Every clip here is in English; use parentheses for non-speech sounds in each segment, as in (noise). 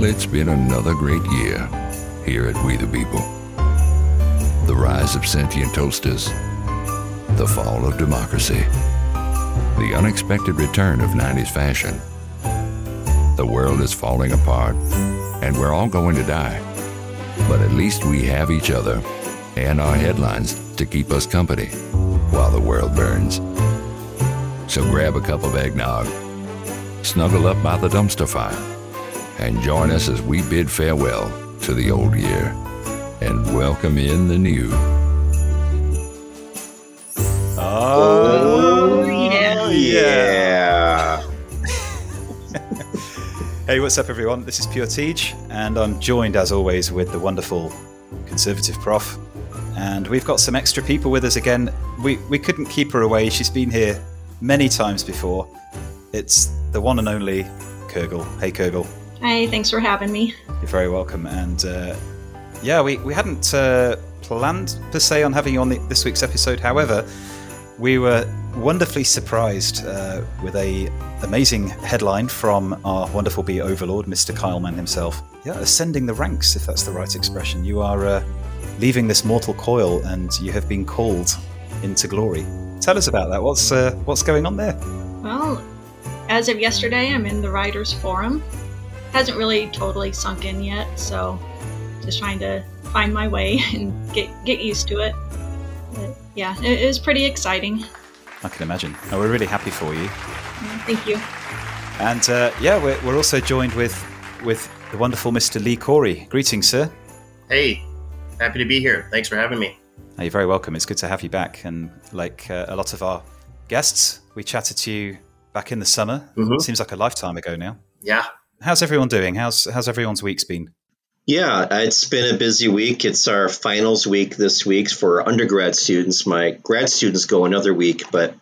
Well, it's been another great year here at We the People. The rise of sentient toasters, the fall of democracy, the unexpected return of 90s fashion. The world is falling apart, and we're all going to die. But at least we have each other and our headlines to keep us company while the world burns. So grab a cup of eggnog, snuggle up by the dumpster fire, and join us as we bid farewell to the old year and welcome in the new. Oh, yeah. yeah. (laughs) Hey, what's up, everyone? This is Pure Teej, and I'm joined, as always, with the wonderful conservative prof. And we've got some extra people with us again. We, we couldn't keep her away. She's been here many times before. It's the one and only Kirgol. Hey, Kirgol. Hi, thanks for having me. You're very welcome. And uh, yeah, we, we hadn't uh, planned per se on having you on the, this week's episode. However, we were wonderfully surprised uh, with a amazing headline from our wonderful bee overlord, Mr. Kyle Mann himself. Yeah, ascending the ranks, if that's the right expression. You are uh, leaving this mortal coil, and you have been called into glory. Tell us about that. What's uh, what's going on there? Well, as of yesterday, I'm in the Writers Forum. Hasn't really totally sunk in yet, so just trying to find my way (laughs) and get get used to it. But yeah, was pretty exciting. I can imagine. Oh, we're really happy for you. Thank you. And uh, yeah, we're, we're also joined with with the wonderful Mr. LeeCory. Greetings, sir. Hey, happy to be here. Thanks for having me. Oh, you're very welcome. It's good to have you back. And like uh, a lot of our guests, we chatted to you back in the summer. Mhm. Seems like a lifetime ago now. Yeah, How's everyone doing? How's how's everyone's weeks been? Yeah, it's been a busy week. It's our finals week this week for undergrad students. My grad students go another week, but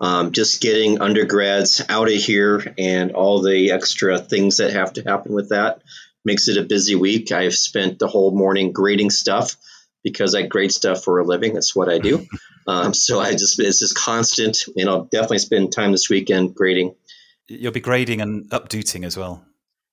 um, just getting undergrads out of here and all the extra things that have to happen with that makes it a busy week. I've spent the whole morning grading stuff because I grade stuff for a living. That's what I do. (laughs) Um, so I just it's just constant, and I'll definitely spend time this weekend grading. You'll be grading and updating as well.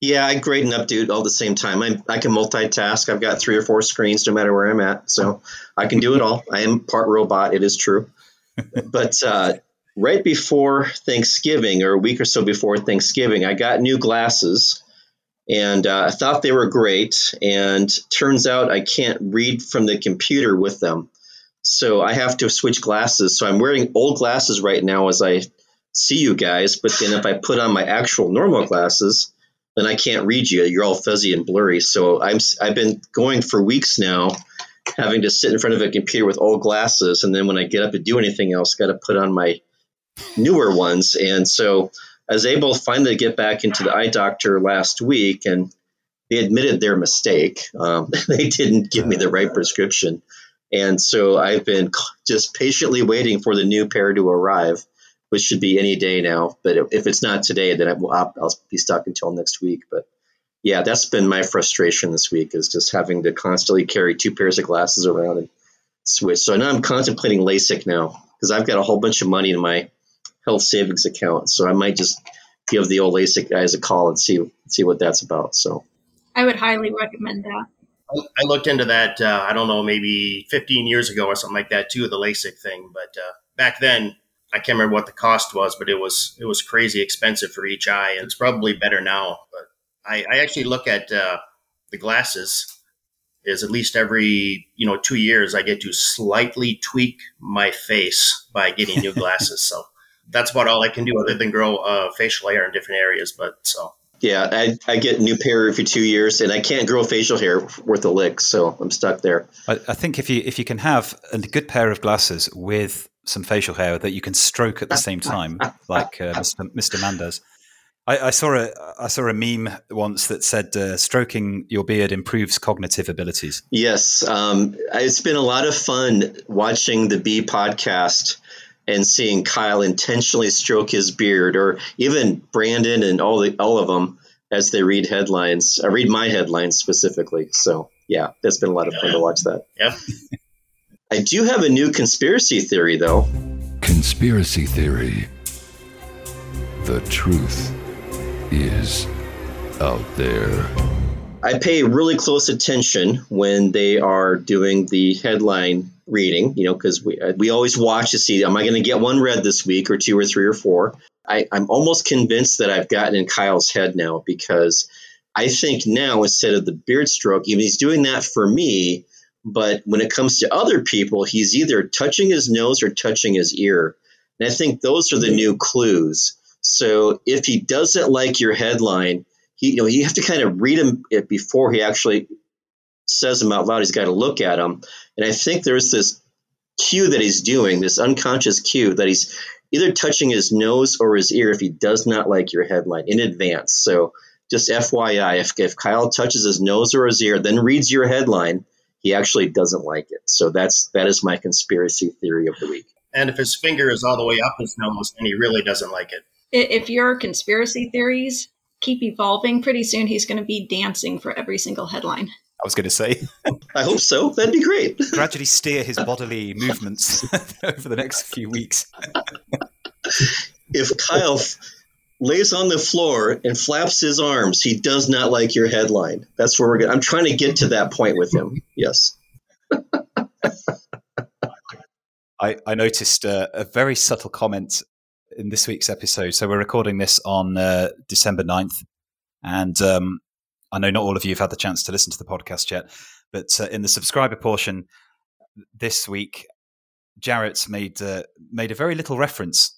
Yeah, I grade and update all the same time. I, I can multitask. I've got three or four screens no matter where I'm at. So I can do it all. I am part robot, it is true. (laughs) but uh, right before Thanksgiving, or a week or so before Thanksgiving, I got new glasses and uh, I thought they were great. And turns out I can't read from the computer with them. So I have to switch glasses. So I'm wearing old glasses right now as I see you guys. But then if I put on my actual normal glasses, then I can't read you. You're all fuzzy and blurry. So I'm I've been going for weeks now, having to sit in front of a computer with old glasses, and then when I get up to do anything else, got to put on my newer ones. And so I was able to finally get back into the eye doctor last week, and they admitted their mistake. Um, (laughs) they didn't give me the right prescription, and so I've been just patiently waiting for the new pair to arrive which should be any day now. But if- if it's not today, then I will, I'll I'll be stuck until next week. But yeah, that's been my frustration this week is just having to constantly carry two pairs of glasses around and switch. So now I'm contemplating LASIK now because I've got a whole bunch of money in my health savings account. So I might just give the old LASIK guys a call and see see what that's about. So I would highly recommend that. I looked into that. Uh, I don't know, maybe 15 years ago or something like that too, the LASIK thing. But uh, back then, I can't remember what the cost was, but it was it was crazy expensive for each eye, and it's probably better now. But I, I actually look at uh, the glasses. Is at least every you know two years I get to slightly tweak my face by getting new (laughs) glasses. So that's about all I can do other than grow uh, facial hair in different areas. But so yeah, I, I get a new pair every two years, and I can't grow facial hair worth a lick. So I'm stuck there. I, I think if you if you can have a good pair of glasses with some facial hair that you can stroke at the same time, (laughs) like uh, Mr. Mr. Man. I, I saw a I saw a meme once that said uh, stroking your beard improves cognitive abilities. Yes, um, it's been a lot of fun watching the Bee podcast and seeing Kyle intentionally stroke his beard, or even Brandon and all the all of them as they read headlines. I read my headlines specifically, so yeah, that's been a lot of fun to watch that. yeah, I do have a new conspiracy theory, though. Conspiracy theory. The truth is out there. I pay really close attention when they are doing the headline reading, you know, because we, we always watch to see, am I going to get one read this week or two or three or four? I, I'm almost convinced that I've gotten in Kyle's head now because I think now instead of the beard stroke, even he's doing that for me, but when it comes to other people, he's either touching his nose or touching his ear. And I think those are the mm-hmm. new clues. So if he doesn't like your headline, he, you know, you have to kind of read him it before he actually says them out loud. He's got to look at them. And I think there's this cue that he's doing, this unconscious cue that he's either touching his nose or his ear if he does not like your headline in advance. So just FYI, if, if Kyle touches his nose or his ear, then reads your headline, he actually doesn't like it. So that's that is my conspiracy theory of the week. And if his finger is all the way up his nose, then he really doesn't like it. If your conspiracy theories keep evolving, pretty soon he's going to be dancing for every single headline. I was going to say. (laughs) I hope so. That'd be great. (laughs) Gradually steer his bodily movements (laughs) over the next few weeks. if Kyle lays on the floor and flaps his arms, he does not like your headline. That's where we're going. I'm trying to get to that point with him. Yes. I, I noticed uh, a very subtle comment in this week's episode. So we're recording this on uh, December 9th. And um, I know not all of you have had the chance to listen to the podcast yet, but uh, in the subscriber portion this week, Jarrett made uh, made a very little reference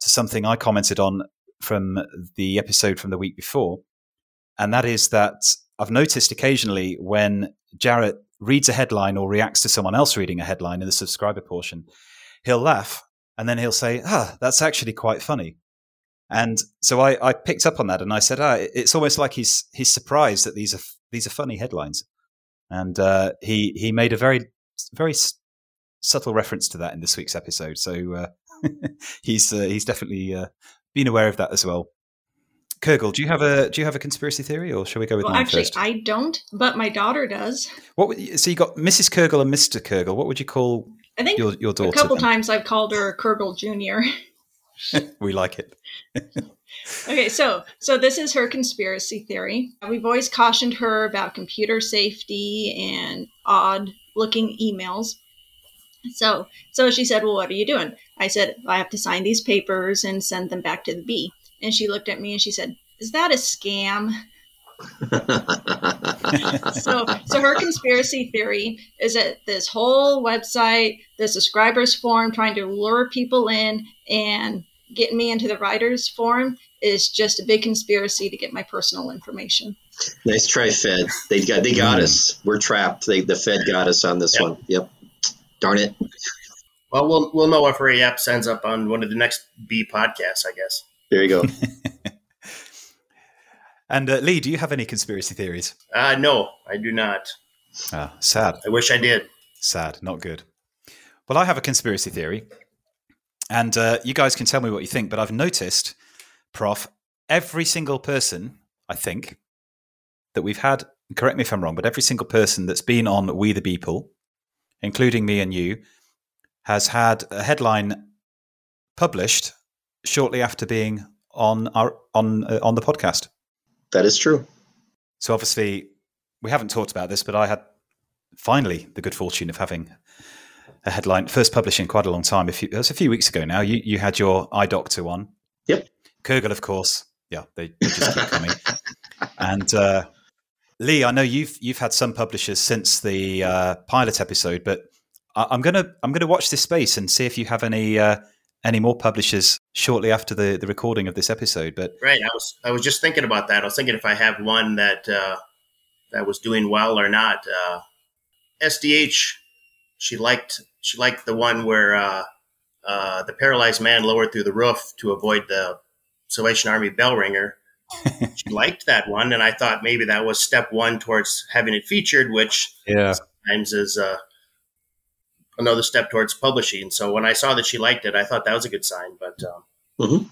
to something I commented on from the episode from the week before, and that is that I've noticed occasionally when Jarrett reads a headline or reacts to someone else reading a headline in the subscriber portion, he'll laugh and then he'll say, "Ah, that's actually quite funny." And so I, I picked up on that, and I said, "Ah, it's almost like he's he's surprised that these are these are funny headlines." And uh, he he made a very very s- subtle reference to that in this week's episode. So uh, (laughs) he's uh, he's definitely uh, been aware of that as well. Kirgol, do you have a do you have a conspiracy theory, or shall we go with Well, mine actually, first? I don't, but my daughter does. What would so you got Mrs. Kirgol and Mr. Kirgol? What would you call I think your your a couple then? times I've called her Kirgol Jr. (laughs) (laughs) we like it. (laughs) Okay, so so this is her conspiracy theory. We've always cautioned her about computer safety and odd looking emails. So so she said, "Well, what are you doing?" I said, "I have to sign these papers and send them back to the Bee." And she looked at me and she said, "Is that a scam?" So so her conspiracy theory is that this whole website, the subscribers forum, trying to lure people in and get me into the writers forum is just a big conspiracy to get my personal information. nice try, Fed. They got they got us. We're trapped. They, the Fed got us on this Yep. one. Yep. Darn it. Well, we'll we'll know if Ray Epps ends up on one of the next Bee podcasts, I guess. There you go. (laughs) And uh, Lee, do you have any conspiracy theories? Uh, no, I do not. Ah, sad. I wish I did. Sad, not good. Well, I have a conspiracy theory, and uh, you guys can tell me what you think. But I've noticed, Prof, every single person, I think, that we've had, correct me if I'm wrong, but every single person that's been on We the People, including me and you, has had a headline published shortly after being on our on uh, on the podcast. That is true. So obviously, we haven't talked about this, but I had finally the good fortune of having a headline first published in quite a long time. A few, it was a few weeks ago now. You you had your eye doctor one. Yep. Kurgle, of course. Yeah, they, they just keep coming. (laughs) And uh, Lee, I know you've you've had some publishers since the uh, pilot episode, but I, I'm gonna I'm gonna watch this space and see if you have any uh, any more publishers shortly after the, the recording of this episode. But Right. I was I was just thinking about that. I was thinking if I have one that uh, that was doing well or not. Uh, SDH, she liked she liked the one where uh, uh, the paralyzed man lowered through the roof to avoid the Salvation Army bell ringer. (laughs) she liked that one, and I thought maybe that was step one towards having it featured, which yeah, sometimes is uh, another step towards publishing. So when I saw that she liked it, I thought that was a good sign. But um,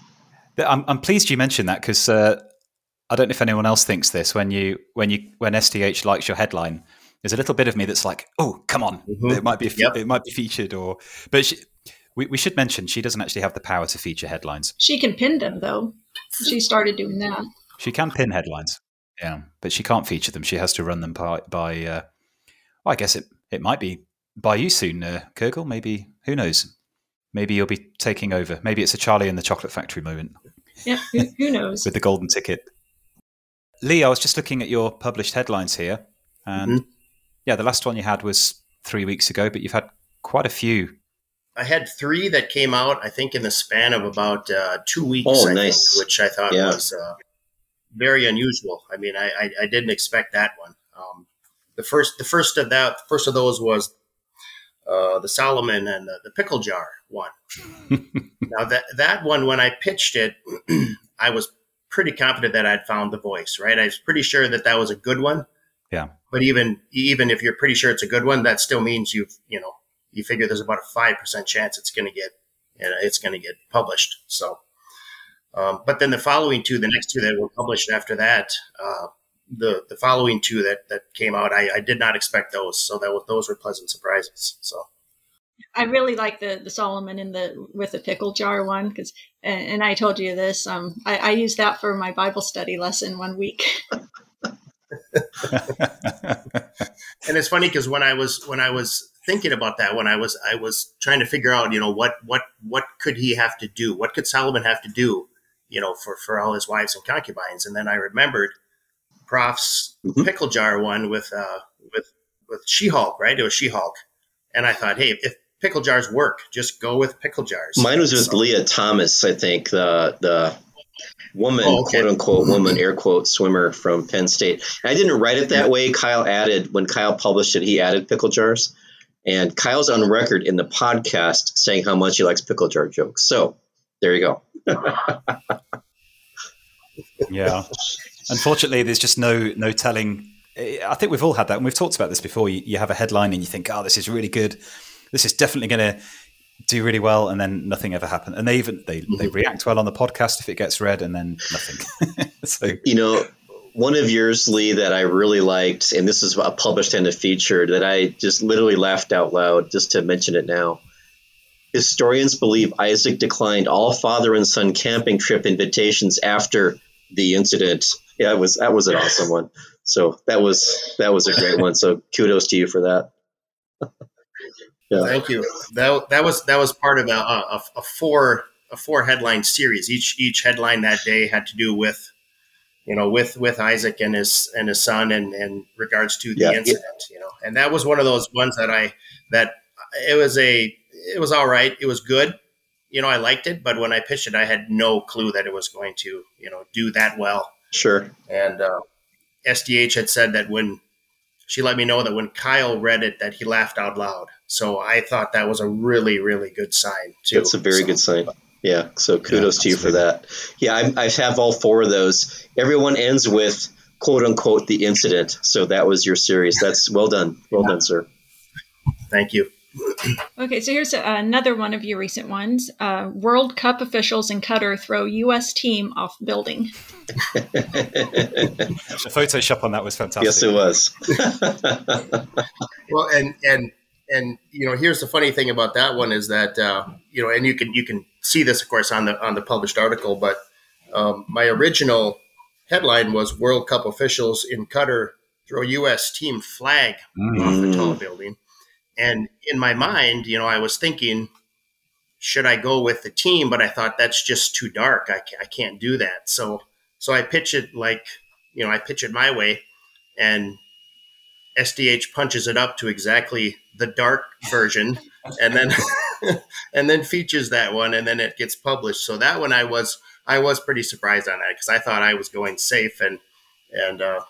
I'm, I'm pleased you mentioned that because uh, I don't know if anyone else thinks this when you when you when SDH likes your headline. There's a little bit of me that's like, oh, come on, Mhm. it might be fe- Yep. it might be featured, or but she, we, we should mention she doesn't actually have the power to feature headlines. She can pin them though. She started doing that. She can pin headlines. Yeah, but she can't feature them. She has to run them by. by uh, well, I guess it it might be by you soon, uh, Kirgol. Maybe who knows? Maybe you'll be taking over. Maybe it's a Charlie and the Chocolate Factory moment. Yeah, who, who knows? (laughs) with the golden ticket. Lee, I was just looking at your published headlines here, and mm-hmm. yeah, the last one you had was three weeks ago, but you've had quite a few. I had three that came out, I think, in the span of about uh, two weeks. Oh, I nice. Think, which I thought yeah. was uh, very unusual. I mean, I, I, I didn't expect that one. Um, the first, the first of that, first of those was uh, the Solomon and the, the pickle jar one. (laughs) now that that one, when I pitched it, (clears throat) I was pretty confident that I'd found the voice. Right, I was pretty sure that that was a good one. Yeah. But even even if you're pretty sure it's a good one, that still means you've you know you figure there's about a five percent chance it's going to get you know, it's going to get published. So, um, but then the following two, the next two that were published after that, uh, the the following two that that came out, I, I did not expect those. So that was, those were pleasant surprises. So. I really like the the Solomon in the with the pickle jar one because, and, and, I told you this. Um, I, I used that for my Bible study lesson one week. (laughs) (laughs) and it's funny because when I was when I was thinking about that, when I was I was trying to figure out, you know, what what what could he have to do? What could Solomon have to do, you know, for for all his wives and concubines? And then I remembered Prof's mm-hmm. pickle jar one with uh with with She Hulk, right? It was She Hulk, and I thought, hey, if pickle jars work, just go with pickle jars. Mine was with so, Lia Thomas, I think the the woman, oh, okay. quote unquote, woman, air quote, swimmer from Penn State. And I didn't write it that way. Kyle added, when Kyle published it, he added pickle jars. And Kyle's on record in the podcast saying how much he likes pickle jar jokes. So there you go. (laughs) yeah. Unfortunately, there's just no no telling. I think we've all had that, and we've talked about this before. You, you have a headline and you think, "Oh, this is really good. This is definitely going to do really well, and then nothing ever happened. And they even they, mm-hmm. they react well on the podcast if it gets read, and then nothing. (laughs) so you know, one of yours, Lee, that I really liked, and this is a published and a featured that I just literally laughed out loud just to mention it now. Historians believe Isaac declined all father and son camping trip invitations after the incident. Yeah, it was that was an awesome one. So that was that was a great one. So kudos to you for that. (laughs) Yeah. Thank you. That that was that was part of a, a, a, four a four headline series. Each each headline that day had to do with you know with with Isaac and his and his son and and regards to the yeah. incident. You know, and that was one of those ones that I that it was a it was all right. It was good. You know, I liked it, but when I pitched it, I had no clue that it was going to you know do that well. Sure. And uh, SDH had said that when she let me know that when Kyle read it, that he laughed out loud. So I thought that was a really, really good sign too. That's a very so, good sign. Yeah. So kudos yeah, to you for that. Yeah, I, I have all four of those. Everyone ends with quote unquote the incident. So that was your series. That's well done. Well yeah. done, sir. Thank you. Okay, so here's another one of your recent ones. Uh, World Cup officials in Qatar throw U.S. team off building. the Photoshop on that was fantastic. Yes, it was. (laughs) well, and and and you know, here's the funny thing about that one is that uh, you know, and you can you can see this, of course, on the on the published article. But um, my original headline was World Cup officials in Qatar throw U.S. team flag mm. off the tall building and in my mind, you know, I was thinking, should I go with the team? But I thought that's just too dark. I I can't do that. So, so I pitch it like, you know, I pitch it my way and SDH punches it up to exactly the dark version and then, (laughs) and then features that one and then it gets published. So that one I was, I was pretty surprised on that because I thought I was going safe and, and, uh,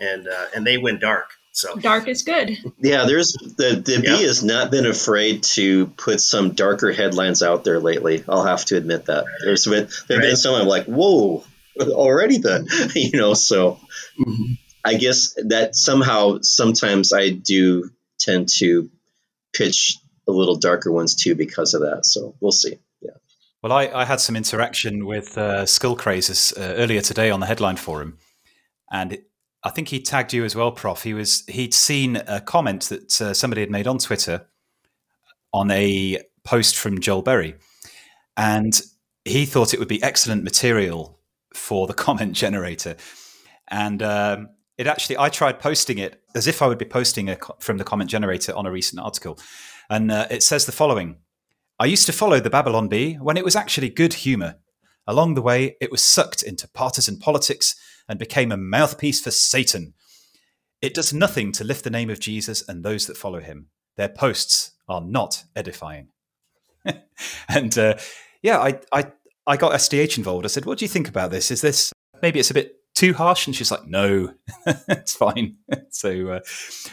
and, uh, and they went dark. So dark is good. Yeah, there's the the yeah. Bee has not been afraid to put some darker headlines out there lately. I'll have to admit that. There's been there've right. been some I'm like, whoa, (laughs) already then, (laughs) you know. So mm-hmm. I guess that somehow sometimes I do tend to pitch a little darker ones too because of that. So we'll see. Yeah. Well, I, I had some interaction with uh, Skull Crazes uh, earlier today on the headline forum, and it, I think he tagged you as well, Prof. He was he'd seen a comment that uh, somebody had made on Twitter on a post from Joel Berry, and he thought it would be excellent material for the (laughs) comment generator. and um, it actually I tried posting it as if I would be posting a, from the comment generator on a recent article, and uh, it says the following: I used to follow the Babylon Bee when it was actually good humor. Along the way, it was sucked into partisan politics and became a mouthpiece for Satan. It does nothing to lift the name of Jesus and those that follow him. Their posts are not edifying. (laughs) and uh, yeah, I, I I got SDH involved. I said, "What do you think about this? Is this maybe it's a bit too harsh?" And she's like, "No, (laughs) it's fine." (laughs) so uh,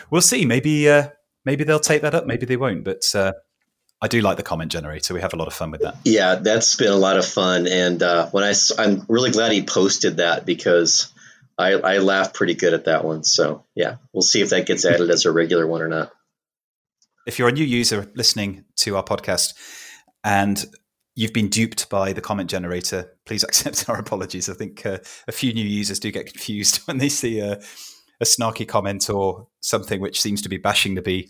we'll see. Maybe uh, maybe they'll take that up. Maybe they won't. But uh, I do like the comment generator. We have a lot of fun with that. Yeah, that's been a lot of fun. And uh, when I, I'm really glad he posted that because I, I laughed pretty good at that one. So yeah, we'll see if that gets added as a regular one or not. If you're a new user listening to our podcast and you've been duped by the comment generator, please (laughs) accept our apologies. I think uh, a few new users do get confused (laughs) when they see a, a, snarky comment or something which seems to be bashing the bee.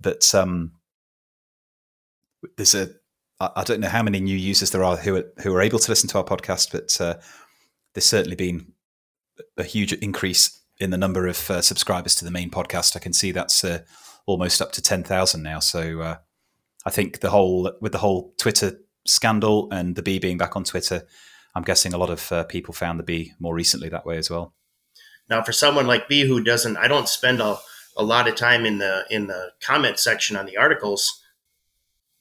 That um, there's a I don't know how many new users there are who are who are able to listen to our podcast, but uh, there's certainly been a huge increase in the number of uh, subscribers to the main podcast. I can see that's uh, almost up to ten thousand now. So uh, I think the whole with the whole Twitter scandal and the bee being back on Twitter, I'm guessing a lot of uh, people found the bee more recently that way as well. Now, for someone like me who doesn't, I don't spend a, a lot of time in the in the comment section on the articles,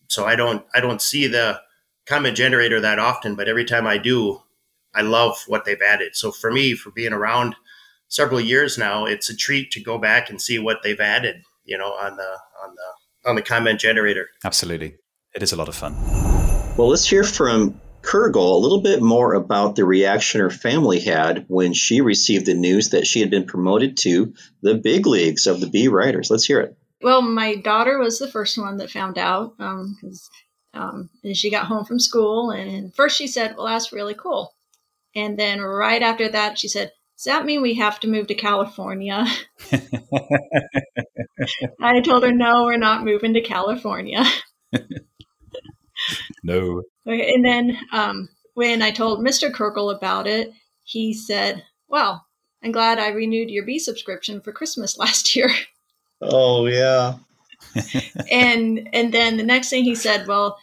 so I don't I don't see the comment generator that often. But every time I do, I love what they've added. So for me, for being around several years now, it's a treat to go back and see what they've added. You know, on the on the on the comment generator. Absolutely, it is a lot of fun. Well, let's hear from Kirgol a little bit more about the reaction her family had when she received the news that she had been promoted to the big leagues of the Bee Writers. Let's hear it. Well, my daughter was the first one that found out because um, um, she got home from school, and first she said, "Well, that's really cool," and then right after that, she said, "Does that mean we have to move to California?" (laughs) I told her, "No, we're not moving to California." (laughs) no. Okay, and then um, when I told Mr. Kirgol about it, he said, "Well, I'm glad I renewed your bee subscription for Christmas (laughs) last year." Oh yeah. and and then the next thing he said, well,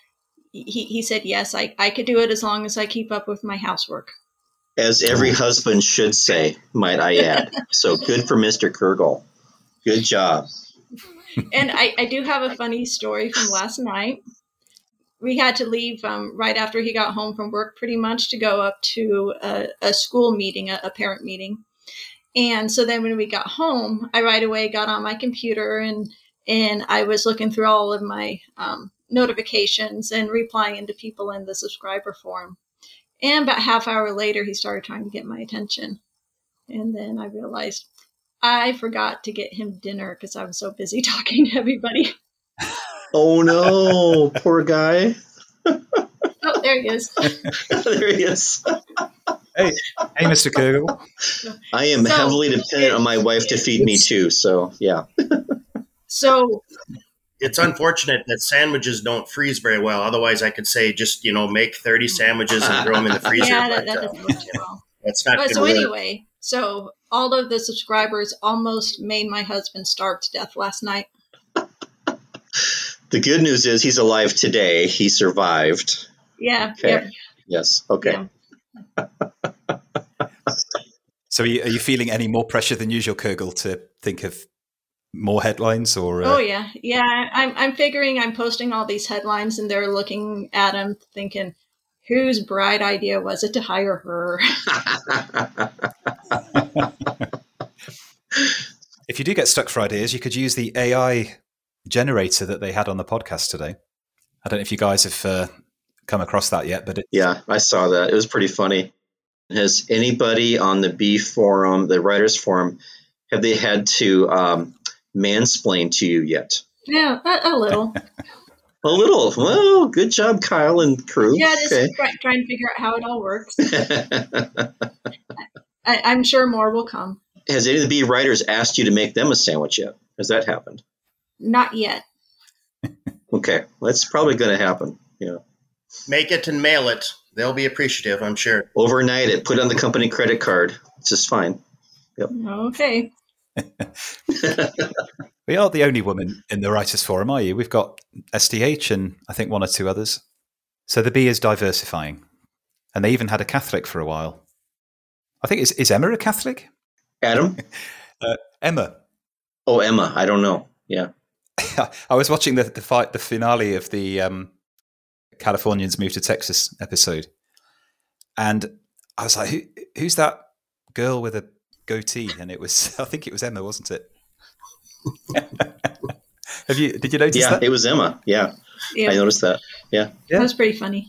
he, he said, yes, I, I could do it as long as I keep up with my housework. As every husband should say, might I add. so good for Mr. Kirgol. Good job. and I, I do have a funny story from last night we had to leave um, right after he got home from work, pretty much, to go up to a, a school meeting, a, a, parent meeting. And so then when we got home, I right away got on my computer and and I was looking through all of my um, notifications and replying to people in the subscriber form. And about half hour later, he started trying to get my attention. And then I realized I forgot to get him dinner because I was so busy (laughs) talking to everybody. Oh no, poor guy. (laughs) oh, there he is. (laughs) there he is. Hey, hey, Mr. Kirgol. I am so, heavily dependent on my wife to feed me too. So yeah. so it's unfortunate that sandwiches don't freeze very well. Otherwise, I could say just you know make thirty sandwiches and throw them in the (laughs) freezer. yeah, that, that doesn't uh, work well. That's not. But so work. anyway, so all of the subscribers almost made my husband starve to death last night. The good news is he's alive today. He survived. Yeah. Okay. Yep. Yes. Okay. Yeah. So, are you, are you, feeling any more pressure than usual, Kirgol, to think of more headlines? Or uh... oh yeah, yeah. I'm I'm figuring I'm posting all these headlines, and they're looking at them, thinking, whose bright idea was it to hire her? (laughs) if you do get stuck for ideas, you could use the AI generator that they had on the podcast today. I don't know if you guys have uh, come across that yet, but it- yeah, I saw that. It was pretty funny. Has anybody on the Bee forum, the writers forum, have they had to um, mansplain to you yet? Yeah, a, a little. (laughs) a little. Well, good job, Kyle and crew. Yeah, just okay. try, trying to figure out how it all works. (laughs) I, I'm sure more will come. Has any of the Bee writers asked you to make them a sandwich yet? Has that happened? Not yet. okay, that's probably going to happen. Yeah. Make it and mail it. They'll be appreciative, I'm sure. Overnight it. Put on the company credit card. It's just fine. Yep. Okay. (laughs) We aren't the only woman in the Writers' Forum, are you? We've got SDH and I think one or two others. So the Bee is diversifying. And they even had a Catholic for a while. I think, is, is Emma a Catholic? Adam? (laughs) Emma. Oh, Emma. I don't know. Yeah. (laughs) I was watching the, the fight, the finale of the um, Californians Move to Texas episode. And I was like, Who, who's that girl with a goatee? And it was, (laughs) I think it was Emma, wasn't it? (laughs) Have you? Did you notice Yeah, that? it was Emma. Yeah, I noticed that. Yeah, Yeah. that was pretty funny.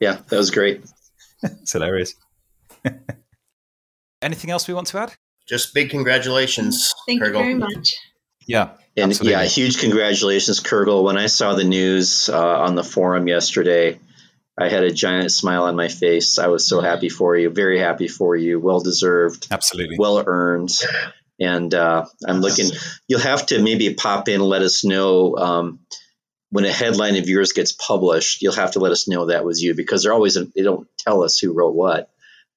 yeah, that was great. (laughs) It's hilarious. Anything else we want to add? Just big congratulations, Thank Kirgol. you very much. Yeah, And Absolutely. yeah, huge congratulations, Kirgol. When I saw the news uh, on the forum yesterday, I had a giant smile on my face. I was so happy for you, very happy for you. Well deserved, absolutely. well earned. And uh, I'm looking, you'll have to maybe pop in and let us know um, when a headline of yours gets published. You'll have to let us know that was you because they're always, they don't tell us who wrote what.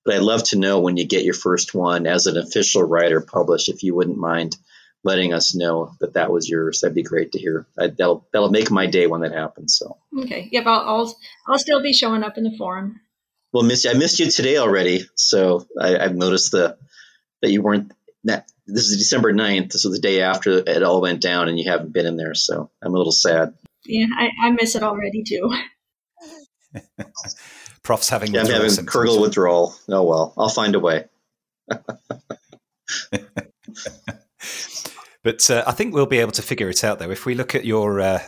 But I'd love to know when you get your first one as an official writer published, if you wouldn't mind letting us know that that was yours. That'd be great to hear. I, that'll that'll make my day when that happens. So, Okay. Yep. I'll, I'll I'll still be showing up in the forum. well, miss I missed you today already. So I, I've noticed the that you weren't. That this is December 9th, so the day after it all went down, and you haven't been in there. So I'm a little sad. Yeah, I, I miss it already too. (laughs) Prof's having Yeah, I'm having symptoms. Kirgol withdrawal. Oh well, I'll find a way. (laughs) (laughs) But uh, I think we'll be able to figure it out, though. If we look at your uh,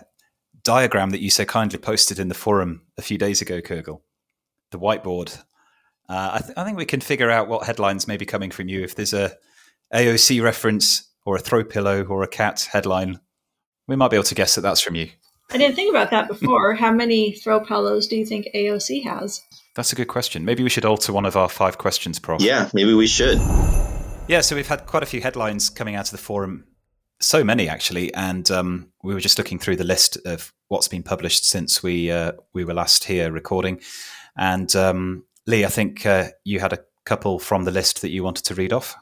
diagram that you so kindly posted in the forum a few days ago, Kirgol, the whiteboard, uh, I, th- I think we can figure out what headlines may be coming from you. If there's a AOC reference or a throw pillow or a cat headline, we might be able to guess that that's from you. I didn't think about that before. How many throw pillows do you think AOC has? That's a good question. Maybe we should alter one of our five questions, Prof. Yeah, maybe we should. Yeah, so we've had quite a few headlines coming out of the forum. So many, actually, and um, we were just looking through the list of what's been published since we uh, we were last here recording. And um, Lee, I think uh, you had a couple from the list that you wanted to read off.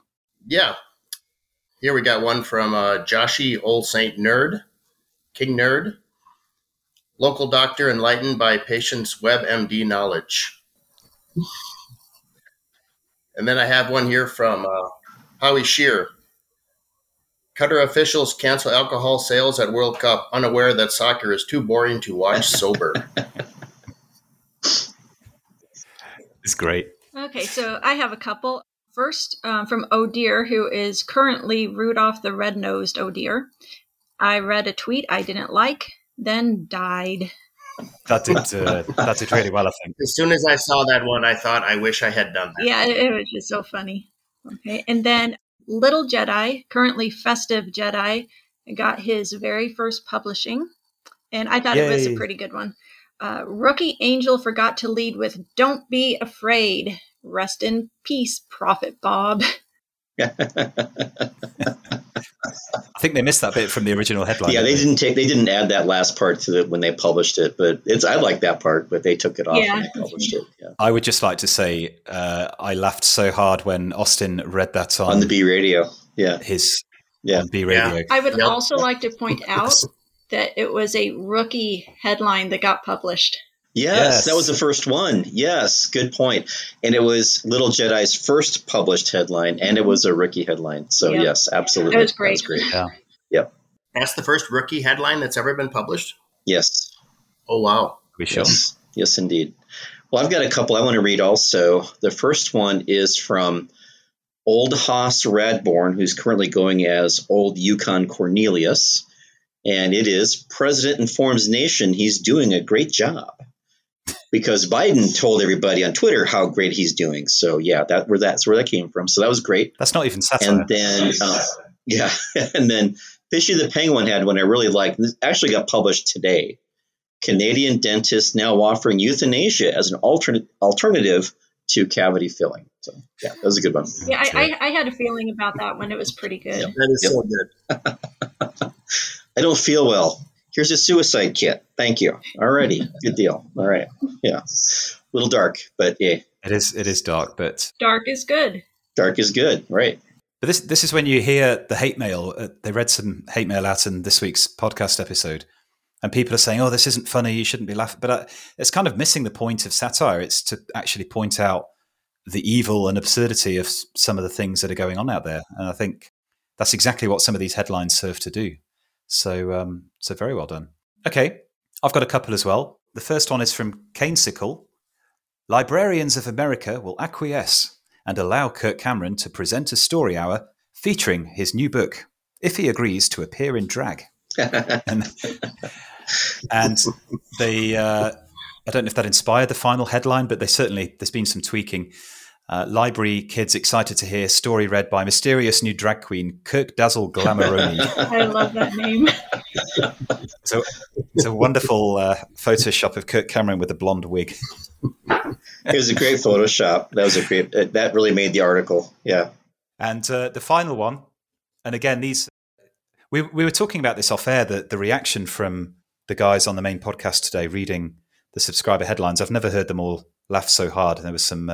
Yeah. Here we got one from uh, Joshy Old Saint Nerd, King Nerd. Local doctor enlightened by patient's WebMD knowledge. And then I have one here from uh, Howie Shear. Qatar officials cancel alcohol sales at World Cup, unaware that soccer is too boring to watch (laughs) sober. It's great. Okay, so I have a couple. First, um, from O'Dear, who is currently Rudolph the Red-Nosed O'Dear. I read a tweet I didn't like, then died. That did uh, that did really well, I think. as soon as I saw that one, I thought I wish I had done that. Yeah, it, it was just so funny. Okay, and then Little Jedi, currently Festive Jedi, got his very first publishing, and I thought it was a pretty good one. Uh, Rookie Angel forgot to lead with "Don't be afraid." Rest in peace, Prophet Bob. (laughs) I think they missed that bit from the original headline. yeah, they didn't didn't take they didn't add that last part to the, when they published it, but it's I like that part, but they took it off Yeah. when they published it. Yeah. I would just like to say uh, I laughed so hard when Austin read that on, On the Bee radio. Yeah. his Yeah. Bee radio. I would Yep. also like to point out (laughs) that it was a rookie headline that got published. Yes, Yes. that was the first one. Yes, good point. And it was Little Jedi's first published headline, and it was a rookie headline. So Yep. yes, absolutely, It was great. great. That's the first rookie headline that's ever been published. Yes, Oh wow! We shall. yes, yes, indeed. Well, I've got a couple I want to read also. The first one is from Old Haas Radborn, who's currently going as Old Yukon Cornelius, and it is President informs nation he's doing a great job. Because Biden told everybody on Twitter how great he's doing, so yeah, that where that's where that came from. So that was great. That's not even satire. and then uh, (laughs) yeah and then fishy the penguin had one i really liked this actually got published today canadian dentists now offering euthanasia as an alternate alternative to cavity filling so yeah that was a good one Yeah, I, I, I had a feeling about that one. It was pretty good. Yep. That is Yep. so good. (laughs) i don't feel well here's a suicide kit thank you alrighty good deal all right yeah a little dark but yeah it is it is dark, but Dark is good. dark is good right But this this is when you hear the hate mail. Uh, they read some hate mail out in this week's podcast episode, and people are saying, "Oh, this isn't funny. You shouldn't be laughing." But uh, it's kind of missing the point of satire. It's to actually point out the evil and absurdity of some of the things that are going on out there. And I think that's exactly what some of these headlines serve to do. So, um, so very well done. Okay, I've got a couple as well. The first one is from Canesicle. Librarians of America will acquiesce and allow Kirk Cameron to present a story hour featuring his new book if he agrees to appear in drag. (laughs) and, and they, uh, I don't know if that inspired the final headline, but they certainly there's been some tweaking. Uh, library kids excited to hear story read by mysterious new drag queen Kirk Dazzle Glamoroni. (laughs) I love that name. so it's a wonderful uh, Photoshop of Kirk Cameron with a blonde wig. it was a great Photoshop. That was a great. Uh, that really made the article. Yeah. And uh, the final one, and again, these we we were talking about this off air. The the reaction from the guys on the main podcast today reading the subscriber headlines. I've never heard them all laugh so hard. And there was some.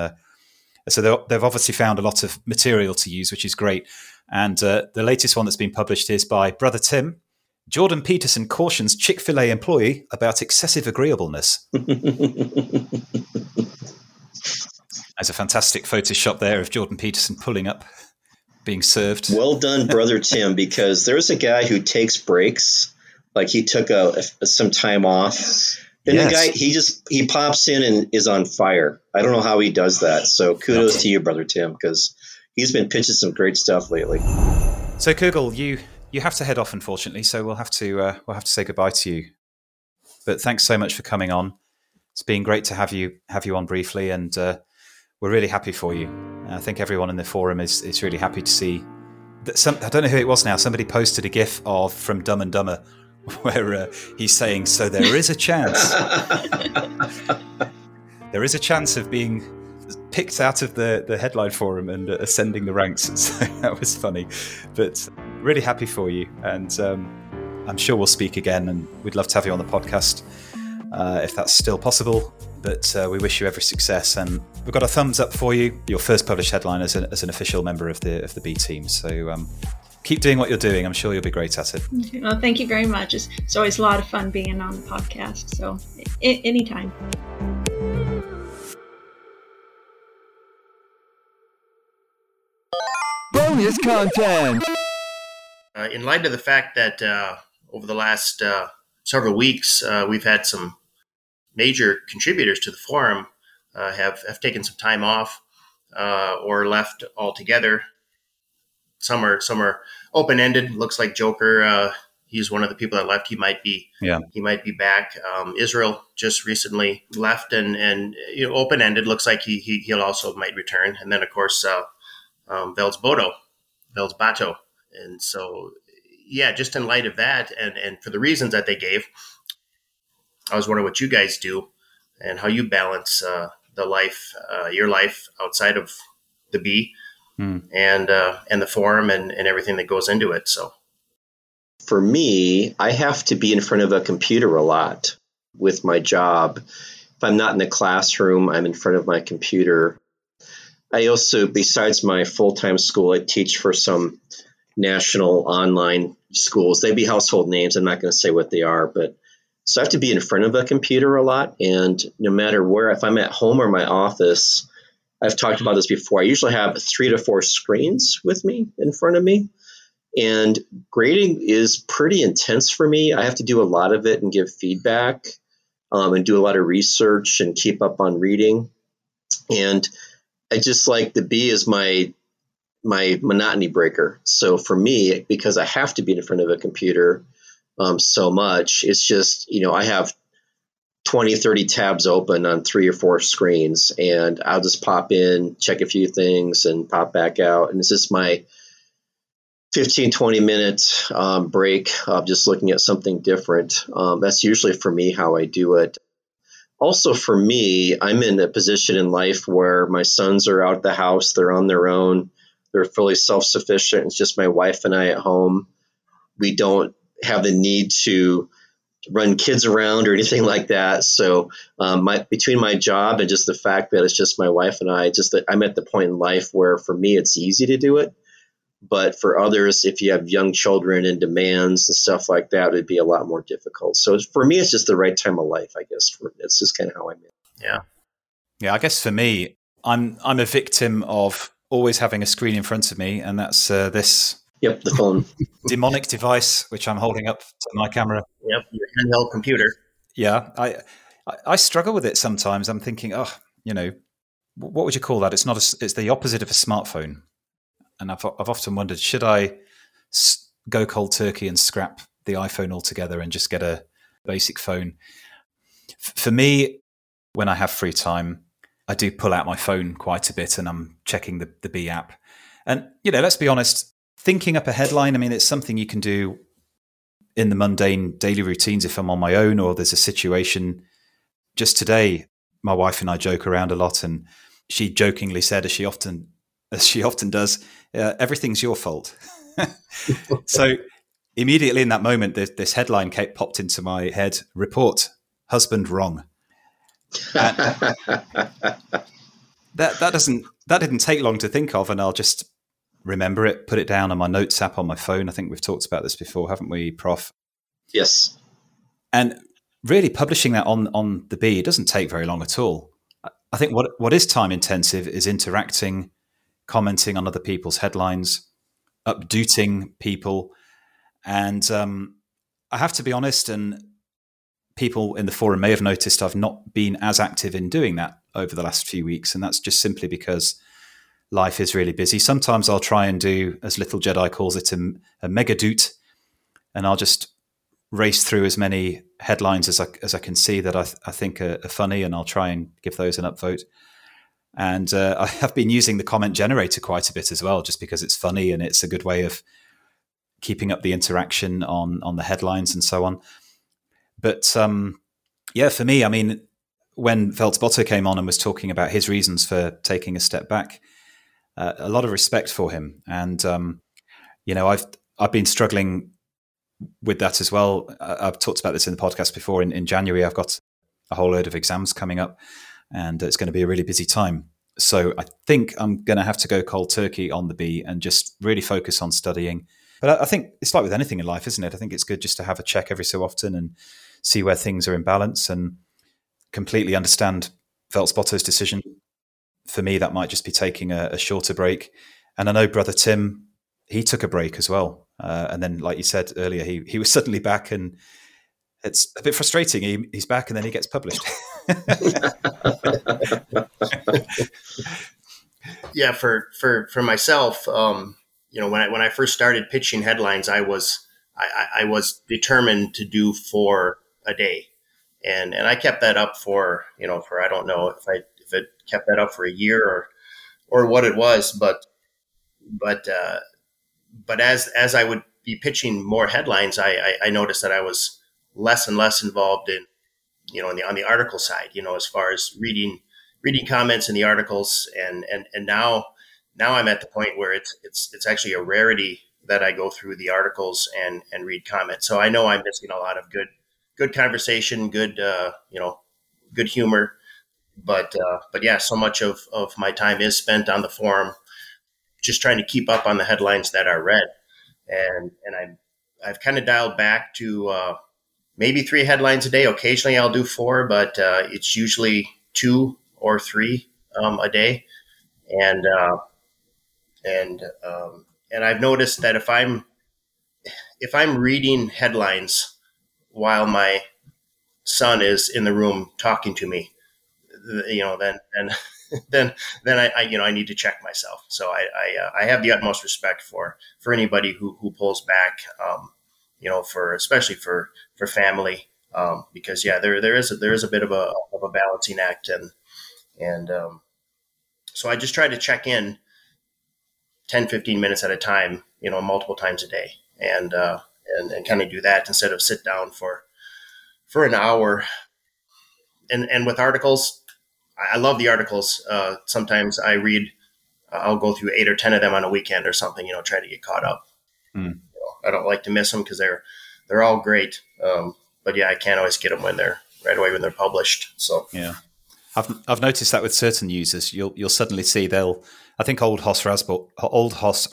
So they've obviously found a lot of material to use, which is great. And uh, the latest one that's been published is by Brother Tim. Jordan Peterson cautions Chick fil A employee about excessive agreeableness. (laughs) There's a fantastic Photoshop there of Jordan Peterson pulling up, being served. Well done, (laughs) Brother Tim, because there's a guy who takes breaks. Like he took a some time off and yes. the guy, he just he pops in and is on fire. I don't know how he does that. So kudos to you, brother Tim, because he's been pitching some great stuff lately. So Kirgol, you you have to head off, unfortunately. So we'll have to uh, we'll have to say goodbye to you. But thanks so much for coming on. It's been great to have you have you on briefly, and uh, we're really happy for you. I think everyone in the forum is is really happy to see that. Some I don't know who it was now. Somebody posted a GIF of from Dumb and Dumber (laughs) where uh, he's saying, "So there is a chance. (laughs) there is a chance of being picked out of the the headline forum and uh, ascending the ranks." (laughs) So that was funny, but really happy for you, and um, I'm sure we'll speak again, and we'd love to have you on the podcast uh, if that's still possible. But uh, we wish you every success, and we've got a thumbs up for you. Your first published headline as, a, as an official member of the of the Bee team. So um, keep doing what you're doing. I'm sure you'll be great at it. Well, thank you very much. It's, it's always a lot of fun being on the podcast. So, I- anytime. Bonus content. Uh, in light of the fact that uh, over the last uh, several weeks uh, we've had some major contributors to the forum uh, have have taken some time off uh, or left altogether some are some are open ended. Looks like Joker. Uh, he's one of the people that left. He might be. Yeah. He might be back. Um, Israel just recently left, and and you know, open ended. Looks like he, he he'll also might return. And then of course, uh, um, Vels Bodo, Vels Bato, and so yeah, just in light of that, and and for the reasons that they gave, I was wondering what you guys do and how you balance uh, the life, uh, your life outside of the Bee mm. and uh, and the forum and, and everything that goes into it. So, for me, I have to be in front of a computer a lot with my job. If I'm not in the classroom, I'm in front of my computer. I also, besides my full time school, I teach for some national online schools. They'd be household names. I'm not going to say what they are, but so I have to be in front of a computer a lot. And no matter where, if I'm at home or my office, I've talked about this before. I usually have three to four screens with me in front of me. And grading is pretty intense for me. I have to do a lot of it and give feedback um, and do a lot of research and keep up on reading. And I just like the Bee is my my monotony breaker. So for me, because I have to be in front of a computer um, so much, it's just, you know, I have 20, 30 tabs open on three or four screens. And I'll just pop in, check a few things, and pop back out. And this is my 15, 20 minute um, break of just looking at something different. Um, that's usually for me how I do it. Also, for me, I'm in a position in life where my sons are out of the house, they're on their own, they're fully self sufficient. It's just my wife and I at home. We don't have the need to run kids around or anything like that. So um, my, between my job and just the fact that it's just my wife and I, just that I'm at the point in life where for me it's easy to do it. But for others, if you have young children and demands and stuff like that, it'd be a lot more difficult. So for me, it's just the right time of life, I guess. For it's just kind of how I'm. Yeah. Yeah, I guess for me, I'm I'm a victim of always having a screen in front of me, and that's uh, this Yep, the phone. (laughs) demonic device which I'm holding up to my camera. Yep. Your handheld computer. Yeah, I, I I struggle with it sometimes. I'm thinking, oh, you know, what would you call that? It's not a, it's the opposite of a smartphone, and I've I've often wondered, should I go cold turkey and scrap the iPhone altogether and just get a basic phone? For me, when I have free time, I do pull out my phone quite a bit and I'm checking the the Bee app. And you know, let's be honest, thinking up a headline, I mean, it's something you can do in the mundane daily routines if I'm on my own or there's a situation. Just today, my wife and I joke around a lot, and she jokingly said, as she often as she often does, uh, "Everything's your fault." (laughs) so immediately in that moment, this, this headline came, popped into my head: "Report: Husband wrong." (laughs) That that doesn't that didn't take long to think of, and I'll just remember it, put it down on my notes app on my phone. I think we've talked about this before, haven't we, Prof? yes. And really publishing that on on the Bee, it doesn't take very long at all. I- I think what what is time intensive is interacting, commenting on other people's headlines, updating people, and um, I have to be honest. And people in the forum may have noticed I've not been as active in doing that over the last few weeks, and that's just simply because life is really busy. Sometimes I'll try and do, as Little Jedi calls it, a, a mega doot, and I'll just race through as many headlines as I, as I can see that I, th- I think are, are funny, and I'll try and give those an upvote. And uh, I have been using the comment generator quite a bit as well, just because it's funny and it's a good way of keeping up the interaction on on the headlines and so on. But um, yeah, for me, I mean, when Veltbotto came on and was talking about his reasons for taking a step back, uh, a lot of respect for him. And um, you know, I've I've been struggling with that as well. I- I've talked about this in the podcast before. In, in January, I've got a whole load of exams coming up, and it's going to be a really busy time. So I think I'm going to have to go cold turkey on the Bee and just really focus on studying. But I, I think it's like with anything in life, isn't it? I think it's good just to have a check every so often and see where things are in balance and completely understand Veltspotto's decision. For me, that might just be taking a, a shorter break. And I know brother Tim, he took a break as well. Uh, and then, like you said earlier, he, he was (laughs) suddenly back and it's a bit frustrating. He, he's back and then he gets published. (laughs) yeah for for for myself um you know when i when i first started pitching headlines i was i i was determined to do four a day and and i kept that up for you know for i don't know if i if it kept that up for a year or or what it was but but uh but as as i would be pitching more headlines i i, I noticed that i was less and less involved in you know on the on the article side you know as far as reading reading comments in the articles and and and now now I'm at the point where it's it's it's actually a rarity that I go through the articles and and read comments. So I know I'm missing a lot of good good conversation, good uh, you know, good humor. But uh, but yeah, so much of of my time is spent on the forum, just trying to keep up on the headlines that are read, and and I I've kind of dialed back to uh, maybe three headlines a day. Occasionally I'll do four, but uh, it's usually two or three um, a day, and uh, and um, and I've noticed that if I'm if I'm reading headlines while my son is in the room talking to me, you know, then then (laughs) then then I, I you know I need to check myself. So I I, uh, I have the utmost respect for for anybody who who pulls back, um, you know, for especially for for family. Um, because yeah, there there is a, there is a bit of a of a balancing act, and and um, so I just try to check in 10, 15 minutes at a time, you know, multiple times a day, and uh, and, and kind of do that instead of sit down for for an hour. And and with articles, I love the articles. Uh, sometimes I read, I'll go through eight or ten of them on a weekend or something, you know, try to get caught up. Hmm. You know, I don't like to miss them because they're they're all great. Um, but yeah, I can't always get them when they're right away when they're published. So Yeah. I've I've noticed that with certain users, you'll you'll suddenly see they'll. I think old Hoss Rasborn, old Hoss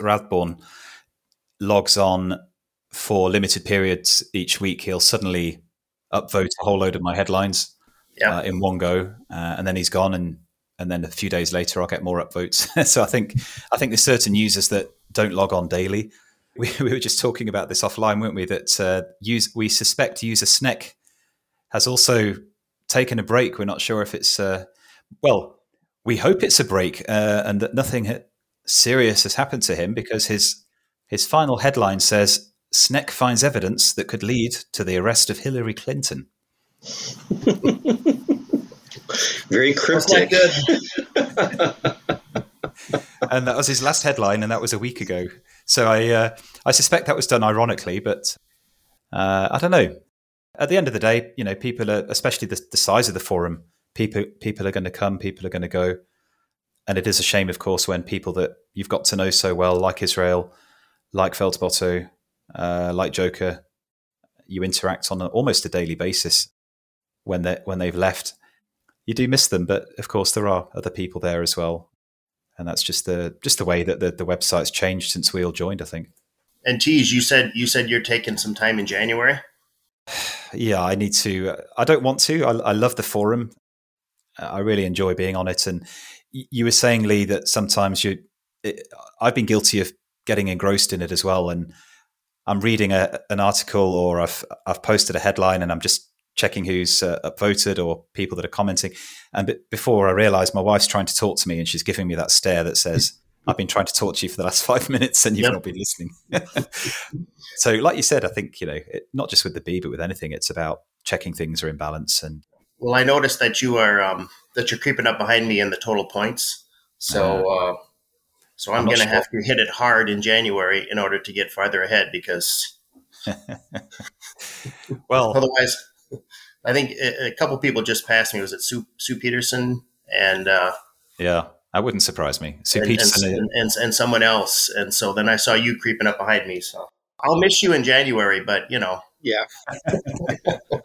logs on for limited periods each week. He'll suddenly upvote a whole load of my headlines Uh, in one go, uh, and then he's gone, and and then a few days later I'll get more upvotes. (laughs) so I think I think there's certain users that don't log on daily. We, (laughs) we were just talking about this offline, weren't we? That uh, use we suspect user Sneck has also taken a break. We're not sure if it's uh, well. We hope it's a break uh, and that nothing serious has happened to him because his his final headline says Sneck finds evidence that could lead to the arrest of Hillary Clinton. Very That's cryptic. (laughs) good. and that was his last headline, and that was a week ago. So I uh, I suspect that was done ironically, but uh, I don't know. At the end of the day, you know, people are, especially the, the size of the forum, people people are going to come, people are going to go, and it is a shame, of course, when people that you've got to know so well, like Israel, like Feldbotto, uh, like Joker, you interact on a, almost a daily basis when they when they've left. You do miss them, but of course there are other people there as well. And that's just the just the way that the, the website's changed since we all joined i think. And Teej, you said you said you're taking some time in January. (sighs) yeah i need to uh, i don't want to. I, I love the forum. I really enjoy being on it. And you were saying lee that sometimes you it, i've been guilty of getting engrossed in it as well. And i'm reading a, an article or i've i've posted a headline and i'm just checking who's uh, upvoted or people that are commenting and b- before i realize my wife's trying to talk to me and she's giving me that stare that says (laughs) i've been trying to talk to you for the last (laughs) five minutes and you've Yep. not been listening (laughs) so like you said i think you know it, not just with the bee but with anything it's about checking things are in balance and Well, I noticed that you are um, that you're creeping up behind me in the total points. So uh, so I'm, I'm going to sure. have to hit it hard in January in order to get farther ahead because well otherwise, I think a, a couple people just passed me. Was it Sue Sue Peterson and uh, yeah that wouldn't surprise me sue and, peterson and, and and someone else? And so then I saw you creeping up behind me. So I'll miss you in January, but you know, Yeah. (laughs)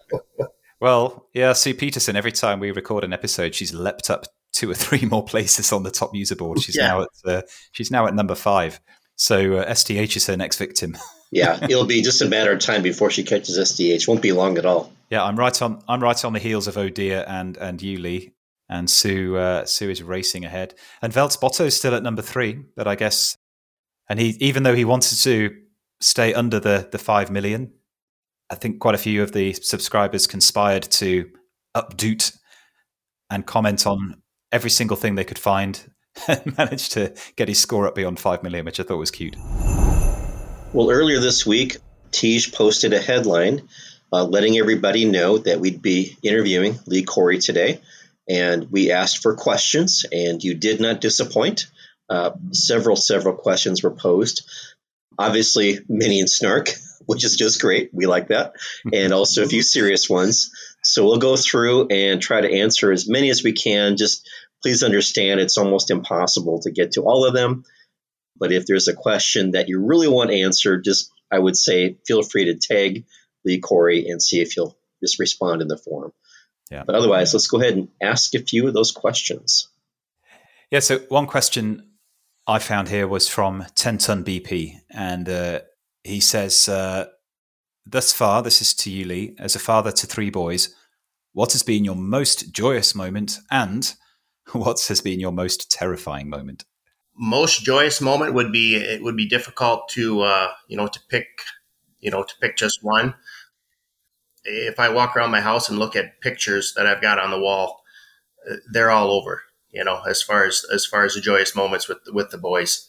Well, yeah, Sue Peterson. Every time we record an episode, she's leapt up two or three more places on the top user board. She's Yeah. now at uh, she's now at number five. So uh, STH is her next victim. (laughs) Yeah, it'll be just a matter of time before she catches SDH. Won't be long at all. yeah, I'm right on. I'm right on the heels of Odia and and Yuli, and Sue. Uh, Sue is racing ahead, and Veltz is still at number three. But I guess, and he even though he wanted to stay under the the five million, I think quite a few of the subscribers conspired to updoot and comment on every single thing they could find (laughs) and managed to get his score up beyond 5 million, which I thought was cute. Well, earlier this week, Teej posted a headline uh, letting everybody know that we'd be interviewing LeeCory today. And we asked for questions, and you did not disappoint. Uh, several, several questions were posed. Obviously, many in snark, (laughs) which is just great. We like that. (laughs) And also a few serious ones. So we'll go through and try to answer as many as we can. Just please understand it's almost impossible to get to all of them. But if there's a question that you really want answered, just I would say feel free to tag LeeCory and see if he'll just respond in the forum. Yeah. But otherwise, let's go ahead and ask a few of those questions. Yeah, so one question I found here was from 10 Ton BP, and uh, he says, uh, Thus far, this is to you, Lee, as a father to three boys, what has been your most joyous moment, and (laughs) what has been your most terrifying moment? Most joyous moment would be it would be difficult to uh, you know to pick you know to pick just one. If i walk around my house and look at pictures that i've got on the wall uh, they're all over you know as far as as far as the joyous moments with with the boys.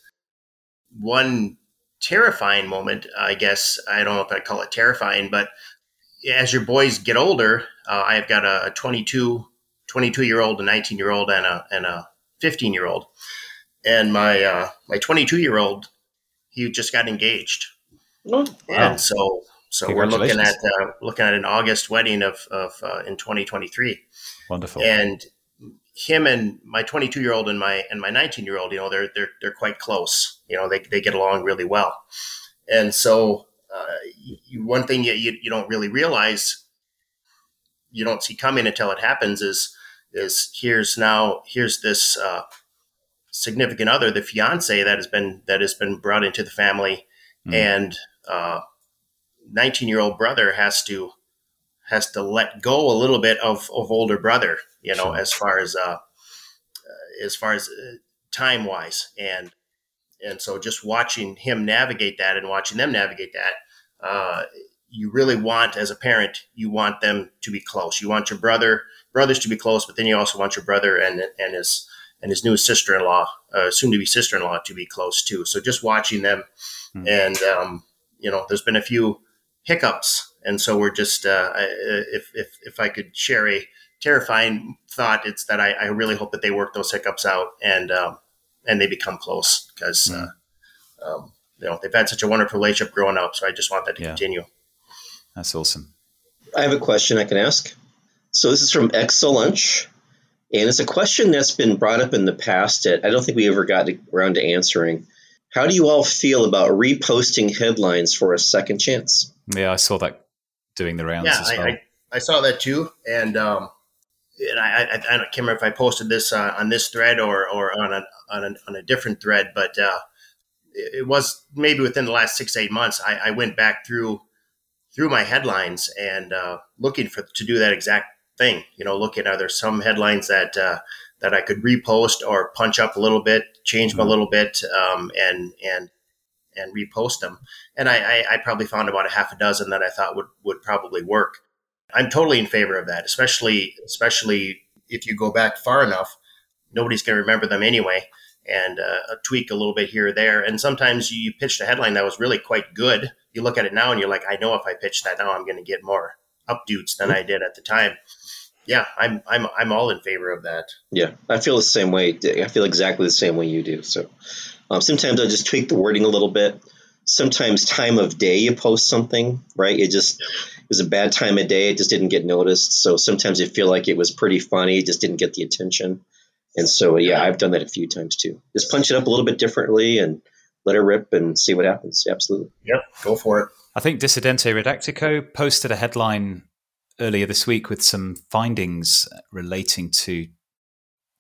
One terrifying moment i guess i don't know if i call it terrifying but as your boys get older uh, i've got a 22 22 year old a 19 year old and a and a 15 year old and my uh, my 22 year old he just got engaged. Oh, and so so we're looking at uh, looking at an august wedding of, of uh, in 2023 Wonderful. and him and my 22 year old and my and my 19 year old you know they're they're they're quite close. You know they, they get along really well. And so uh, you, one thing you, you you don't really realize you don't see coming until it happens is is here's now here's this uh, significant other, the fiance that has been that has been brought into the family, mm. and nineteen uh, year old brother has to has to let go a little bit of, of older brother, you know, sure. as far as uh, as far as uh, time wise, and and so just watching him navigate that and watching them navigate that, uh, you really want as a parent, you want them to be close. You want your brother brothers to be close, but then you also want your brother and and his and his new sister in law, uh, soon to be sister in law, to be close too. So just watching them, mm-hmm. and um, you know, there's been a few hiccups, and so we're just uh, if if if I could share a terrifying thought, it's that I, I really hope that they work those hiccups out and um, and they become close because. Mm-hmm. Uh, um, you know they've had such a wonderful relationship growing up, so I just want that to yeah. continue. That's awesome. I have a question I can ask. So this is from Exo Lunch, and it's a question that's been brought up in the past. That I don't think we ever got around to answering. How do you all feel about reposting headlines for a second chance? Yeah, I saw that doing the rounds yeah, as well. I, I, I saw that too, and um, and I, I, I, can't remember if I posted this uh, on this thread or, or on a on a, on a different thread, but uh, it was maybe within the last six eight months. I, I went back through through my headlines and uh, looking for to do that exact thing. You know, looking are there some headlines that uh, that I could repost or punch up a little bit, change them a mm-hmm. little bit, um, and and and repost them. And I, I, I, probably found about a half a dozen that I thought would would probably work. I'm totally in favor of that, especially especially if you go back far enough. Nobody's going to remember them anyway, and uh, a tweak a little bit here or there. And sometimes you pitched a headline that was really quite good. You look at it now and you're like, I know if I pitch that now, I'm going to get more updoots than I did at the time yeah, I'm I'm I'm all in favor of that. Yeah, I feel the same way. I feel exactly the same way you do. So um, sometimes I just tweak the wording a little bit. Sometimes time of day you post something, right? It just it was a bad time of day. It just didn't get noticed. So sometimes I feel like it was pretty funny. It just didn't get the attention. And so yeah, I've done that a few times too. Just punch it up a little bit differently and let it rip and see what happens. Absolutely. Yep, go for it. I think Dissidente Redactico posted a headline earlier this week with some findings relating to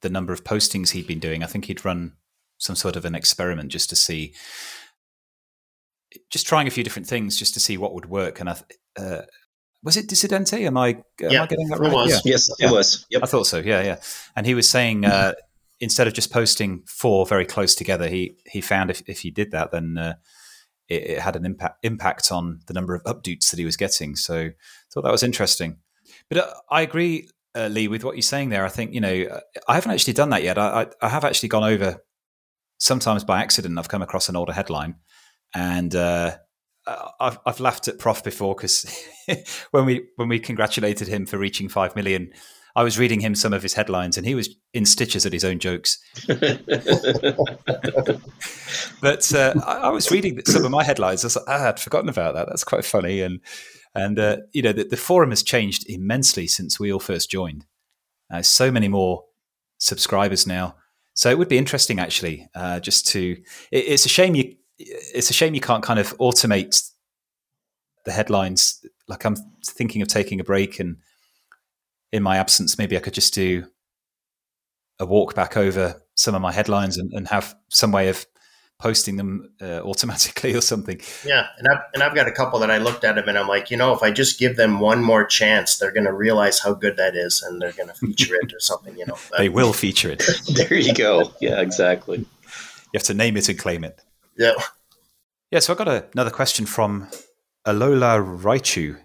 the number of postings he'd been doing. I think he'd run some sort of an experiment just to see, just trying a few different things just to see what would work. And I, uh, was it Dissidente? Am I, am yeah, I getting that right? Was. Yeah. Yes, yeah. it was. Yep. I thought so. Yeah, yeah. And he was saying uh, (laughs) instead of just posting four very close together, he he found if if he did that, then uh, it, it, had an impact impact on the number of updates that he was getting. So I thought that was interesting. But uh, I agree, uh, Lee, with what you're saying there. I think you know I haven't actually done that yet. I, I, I have actually gone over sometimes by accident. I've come across an older headline, and uh, I've, I've laughed at Prof before because (laughs) when we when we congratulated him for reaching five million I was reading him some of his headlines, and he was in stitches at his own jokes. (laughs) but uh, I, I, was reading some of my headlines. I was like, ah, I'd forgotten about that. That's quite funny. And and uh, you know, the, the, forum has changed immensely since we all first joined. Uh, so many more subscribers now. So it would be interesting, actually, uh, just to. It, it's a shame you. It's a shame you can't kind of automate the headlines. Like I'm thinking of taking a break and in my absence, maybe I could just do a walk back over some of my headlines and, and have some way of posting them uh, automatically (laughs) or something. Yeah, and I've and I've got a couple that I looked at them and I'm like, you know, if I just give them one more chance, they're going to realize how good that is and they're going to feature it or something. You know, (laughs) they will feature it. (laughs) there you go. Yeah, exactly. You have to name it and claim it. Yeah. Yeah. So I got a, another question from Alola Raichu.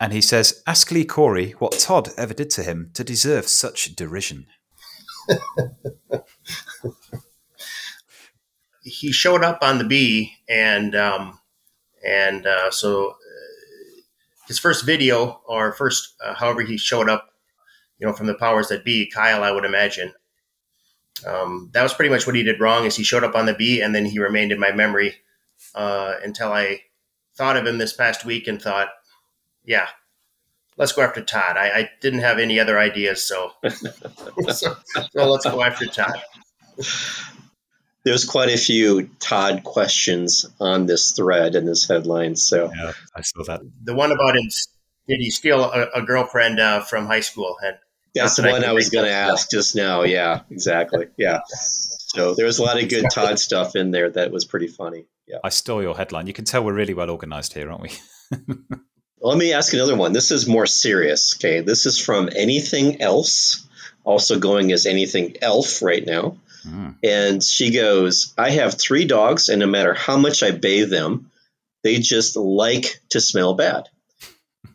And he says, Ask LeeCory what Todd ever did to him to deserve such derision. (laughs) he showed up on the Bee, and um, and uh, so uh, his first video, or first, uh, however he showed up, you know, from the powers that be, Kyle, I would imagine. Um, that was pretty much what he did wrong. Is he showed up on the Bee, and then he remained in my memory uh, until I thought of him this past week and thought, yeah, let's go after Todd. I, I didn't have any other ideas, so, (laughs) so, so let's go after Todd. There's quite a few Todd questions on this thread and this headline. So yeah, I saw that. The one about him, did he steal a, a girlfriend uh, from high school? And That's the That's what I one I was going to ask just now. Yeah, exactly. Yeah. So there was a lot of good Todd stuff in there that was pretty funny. Yeah. I stole your headline. You can tell we're really well organized here, aren't we? (laughs) Let me ask another one. This is more serious. Okay. This is from Anything Else, also going as Anything Elf right now. Mm. And she goes, I have three dogs, and no matter how much I bathe them, they just like to smell bad.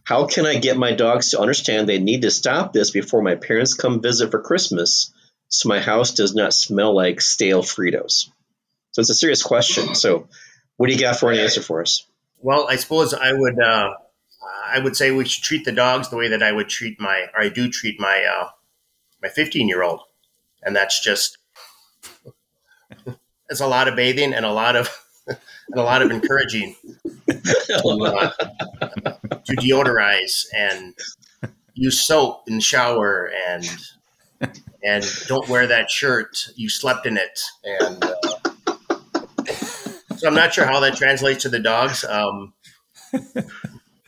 How can I get my dogs to understand they need to stop this before my parents come visit for Christmas so my house does not smell like stale Fritos? So it's a serious question. So, what do you got for an answer for us? Well, I suppose I would. Uh, I would say we should treat the dogs the way that I would treat my, or I do treat my, uh, my 15 year old, and that's just. (laughs) It's a lot of bathing and a lot of, (laughs) and a lot of encouraging (laughs) uh, to deodorize and use soap in the shower and and don't wear that shirt. You slept in it, and uh, so I'm not sure how that translates to the dogs. Um,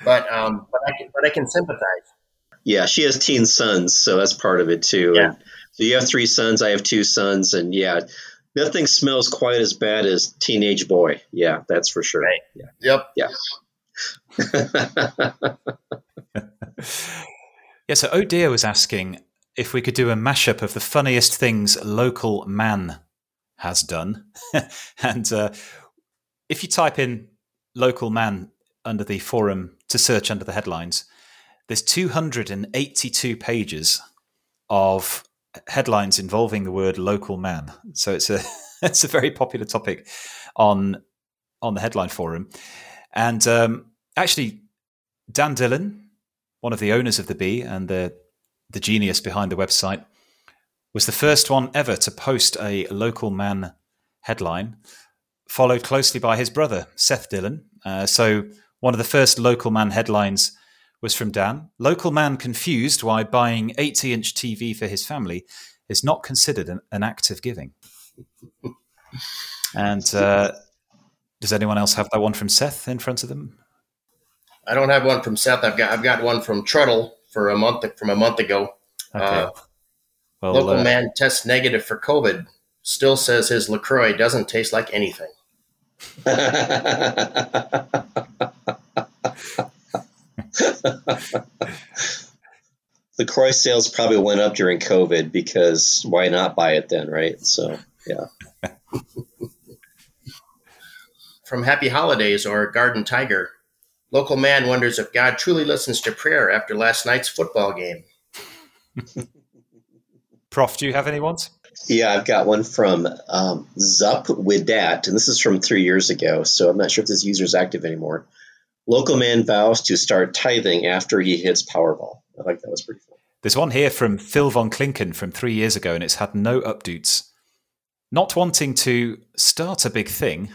but um, but I can but I can sympathize. Yeah, she has teen sons, so that's part of it too. Yeah. And so you have three sons, I have two sons, and yeah, nothing smells quite as bad as teenage boy. Yeah, that's for sure. Right. Yeah. Yep. Yeah, (laughs) (laughs) yeah. so Dear was asking if we could do a mashup of the funniest things local man has done. (laughs) and uh, if you type in local man under the forum to search under the headlines, there's 282 pages of headlines involving the word local man. So it's a (laughs) it's a very popular topic on on the headline forum. And um, actually, Dan Dillon, one of the owners of the Bee and the the genius behind the website, was the first one ever to post a local man headline, followed closely by his brother Seth Dillon. Uh, so one of the first local man headlines was from Dan. Local man confused why buying 80 inch TV for his family is not considered an, an act of giving. And uh, does anyone else have that one from Seth in front of them? I don't have one from Seth. I've got I've got one from Truddle for a month from a month ago. Okay. Uh, well, local uh, man tests negative for COVID. Still says his Lacroix doesn't taste like anything. (laughs) (laughs) the Croy sales probably went up during COVID because why not buy it then, right? So yeah. (laughs) From Happy Holidays or Garden Tiger, local man wonders if God truly listens to prayer after last night's football game. (laughs) Prof, do you have any ones? Yeah, I've got one from um, Zup with that, and this is from three years ago, so I'm not sure if this user is active anymore. Local man vows to start tithing after he hits Powerball. I like that was pretty fun. There's one here from Phil von Klinken from three years ago, and it's had no updates. Not wanting to start a big thing,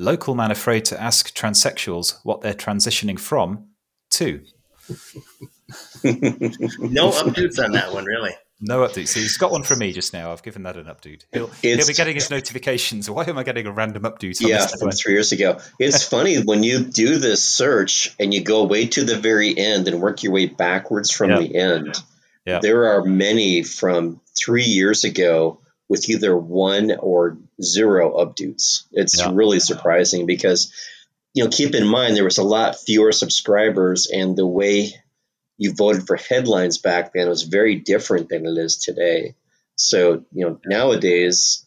local man afraid to ask transsexuals what they're transitioning from to. (laughs) No updates on that one, really. No updates. So he's got one from me just now. I've given that an update. He'll, he'll be getting his notifications. Why am I getting a random update? Yeah, from three years ago. It's (laughs) funny when you do this search and you go way to the very end and work your way backwards from Yeah. the end. Yeah. There are many from three years ago with either one or zero updates. It's Yeah. really surprising because, you know, keep in mind there was a lot fewer subscribers and the way you voted for headlines back then It was very different than it is today. So, you know, nowadays,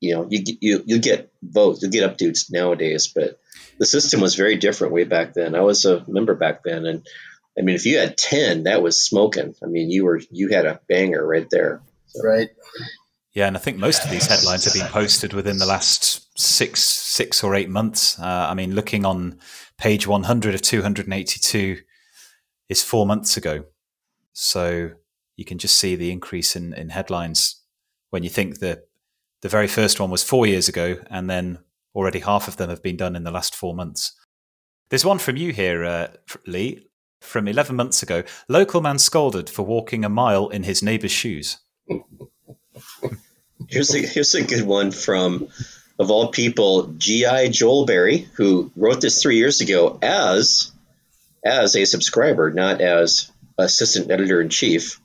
you know, you get- you you get votes, you get updates nowadays, but the system was very different way back then. I was a member back then, and I mean, if you had ten, that was smoking. I mean, you were you had a banger right there. Right. Yeah, and I think most of these headlines have been posted within the last six, six or eight months. Uh, I mean, looking on page 100 of 282 is four months ago. So you can just see the increase in, in headlines when you think that the very first one was four years ago, and then already half of them have been done in the last four months. There's one from you here, uh, Lee, from 11 months ago. Local man scolded for walking a mile in his neighbour's shoes. Here's a here's a good one from, of all people, G.I. Joelberry, who wrote this three years ago as as a subscriber, not as assistant editor in chief.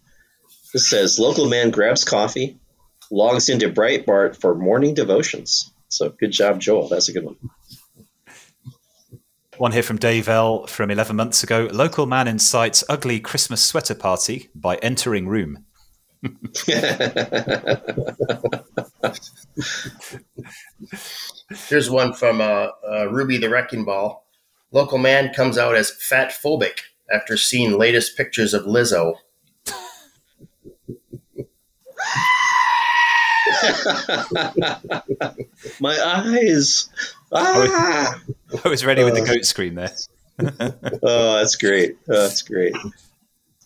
This says local man grabs coffee, logs into Breitbart for morning devotions. So good job, Joel. That's a good one. One here from Dave L. from 11 months ago. Local man incites ugly Christmas sweater party by entering room. (laughs) Here's one from uh, uh, Ruby the Wrecking Ball. Local man comes out as fat phobic after seeing latest pictures of Lizzo. (laughs) My eyes. Ah! I was ready with the goat screen there. (laughs) oh, that's great. Oh, that's great.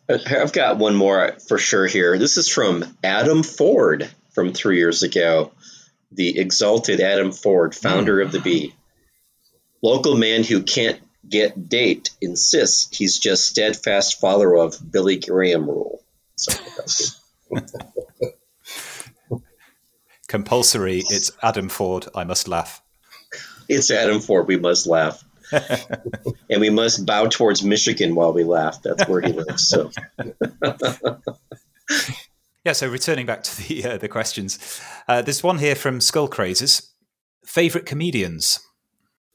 I've got one more for sure here. This is from Adam Ford from three years ago. The exalted Adam Ford, founder of the Bee. Local man who can't get date insists he's just steadfast follower of Billy Graham rule. So that's (laughs) good. Compulsory. It's Adam Ford. I must laugh. It's Adam Ford. We must laugh. (laughs) and we must bow towards Michigan while we laugh. That's where he lives. So (laughs) Yeah. So returning back to the uh, the questions, uh, there's one here from Skull Crazes. Favorite comedians.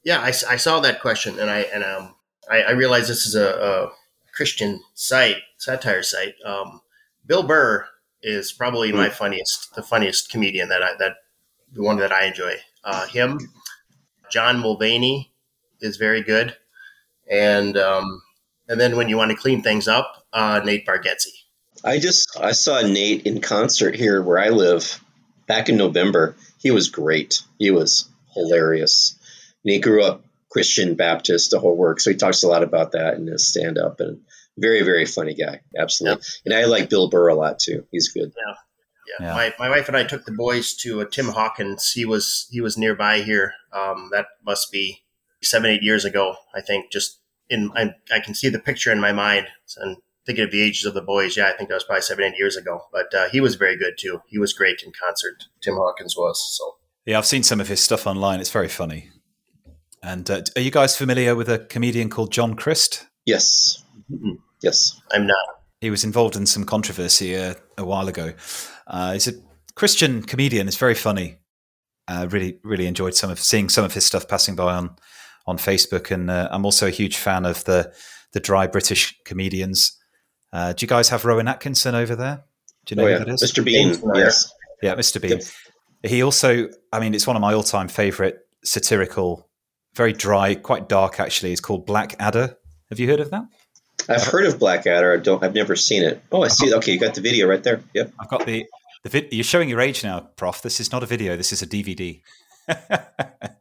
Yeah, I, I saw that question, and I and um I, I realized this is a, a Christian site, satire site. Um, Bill Burr is probably my funniest, the funniest comedian that I that the one that I enjoy. Uh, him, John Mulaney is very good, and um, and then when you want to clean things up, uh, Nate Bargatze. I just I saw Nate in concert here where I live back in November. He was great. He was hilarious. And he grew up Christian Baptist, the whole work. So he talks a lot about that in his stand up and very, very funny guy. Absolutely. And I like Bill Burr a lot too. He's good. Yeah. Yeah. My, my wife and I took the boys to uh, Tim Hawkins. He was he was nearby here. Um, that must be seven eight years ago, I think. Just in I, I can see the picture in my mind and thinking of the ages of the boys. Yeah, I think that was probably seven eight years ago. But uh, he was very good too. He was great in concert. Tim Hawkins was so. Yeah, I've seen some of his stuff online. It's very funny. And uh, are you guys familiar with a comedian called John Crist? Yes. Yes. I'm not. He was involved in some controversy uh, a while ago. Uh, he's a Christian comedian. It's very funny. Uh, really, really enjoyed some of seeing some of his stuff passing by on on Facebook, and uh, I'm also a huge fan of the the dry British comedians. Uh, do you guys have Rowan Atkinson over there? Do you know Oh, who that is? Mr. Bean. Yes. Yeah, Mr. Bean. He also, I mean, it's one of my all time favorite satirical, very dry, quite dark actually. It's called Black Adder. Have you heard of that? I've heard of Blackadder. I don't. I've never seen it. Oh, I see. Okay, you got the video right there. Yep. I've got the the vid- You're showing your age now, Prof. This is not a video. This is a DVD. (laughs)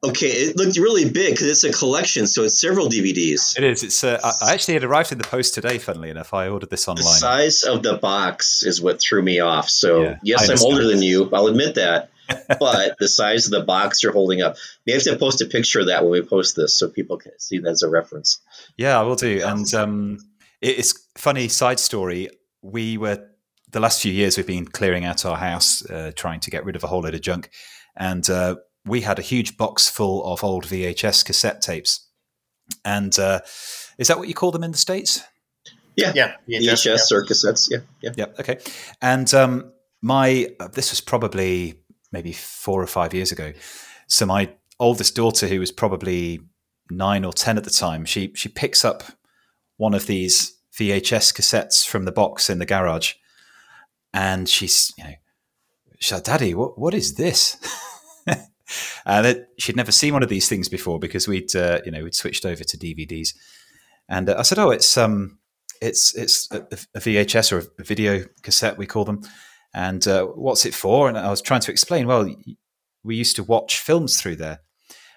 Okay, it looked really big because it's a collection, so it's several DVDs. It is. It's. Uh, I I actually had arrived in the post today. Funnily enough, I ordered this online. The size of the box is what threw me off. So Yeah, yes, I'm older than you. I'll admit that. (laughs) but the size of the box you're holding up. We have to post a picture of that when we post this, so people can see that as a reference. Yeah, I will do. And um, it's funny side story. We were the last few years we've been clearing out our house, uh, trying to get rid of a whole load of junk, and uh, we had a huge box full of old VHS cassette tapes. And uh, is that what you call them in the states? Yeah, yeah, VHS or cassettes. Yeah, yeah. Yep. Okay. And um, my uh, this was probably maybe four or five years ago. So my oldest daughter, who was probably nine or ten at the time, she she picks up one of these VHS cassettes from the box in the garage, and she's you know, she's like, "Daddy, what what is this?" (laughs) and it, she'd never seen one of these things before because we'd uh, you know we'd switched over to DVDs, and uh, I said, "Oh, it's um." it's it's a, a VHS or a video cassette we call them, and uh, what's it for? And I was trying to explain. Well, we used to watch films through there,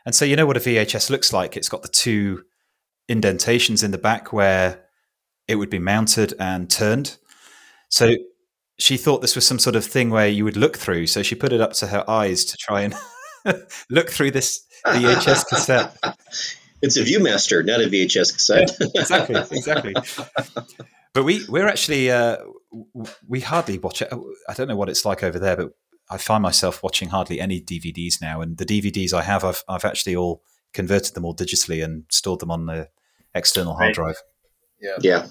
and so you know what a VHS looks like. It's got the two indentations in the back where it would be mounted and turned. So she thought this was some sort of thing where you would look through. So she put it up to her eyes to try and (laughs) look through this VHS cassette. (laughs) It's a ViewMaster, not a VHS cassette. exactly, exactly. (laughs) But we we're actually uh, we hardly watch it. I don't know what it's like over there, but I find myself watching hardly any DVDs now. And the DVDs I have, I've I've actually all converted them all digitally and stored them on the external hard drive. yeah. yeah,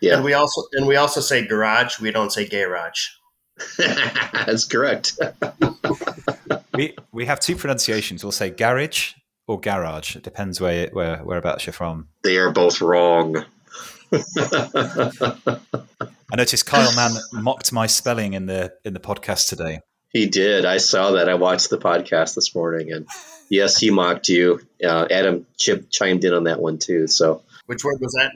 Yeah. And we also and we also say garage. We don't say garage. (laughs) That's correct. (laughs) we we have two pronunciations. We'll say garage or garage. It depends where where whereabouts you're from. They are both wrong. (laughs) I noticed Kyle Mann mocked my spelling in the in the podcast today. He did. I saw that. I watched the podcast this morning, and yes, he mocked you. Uh, Adam Chip chimed in on that one too. So, which word was that?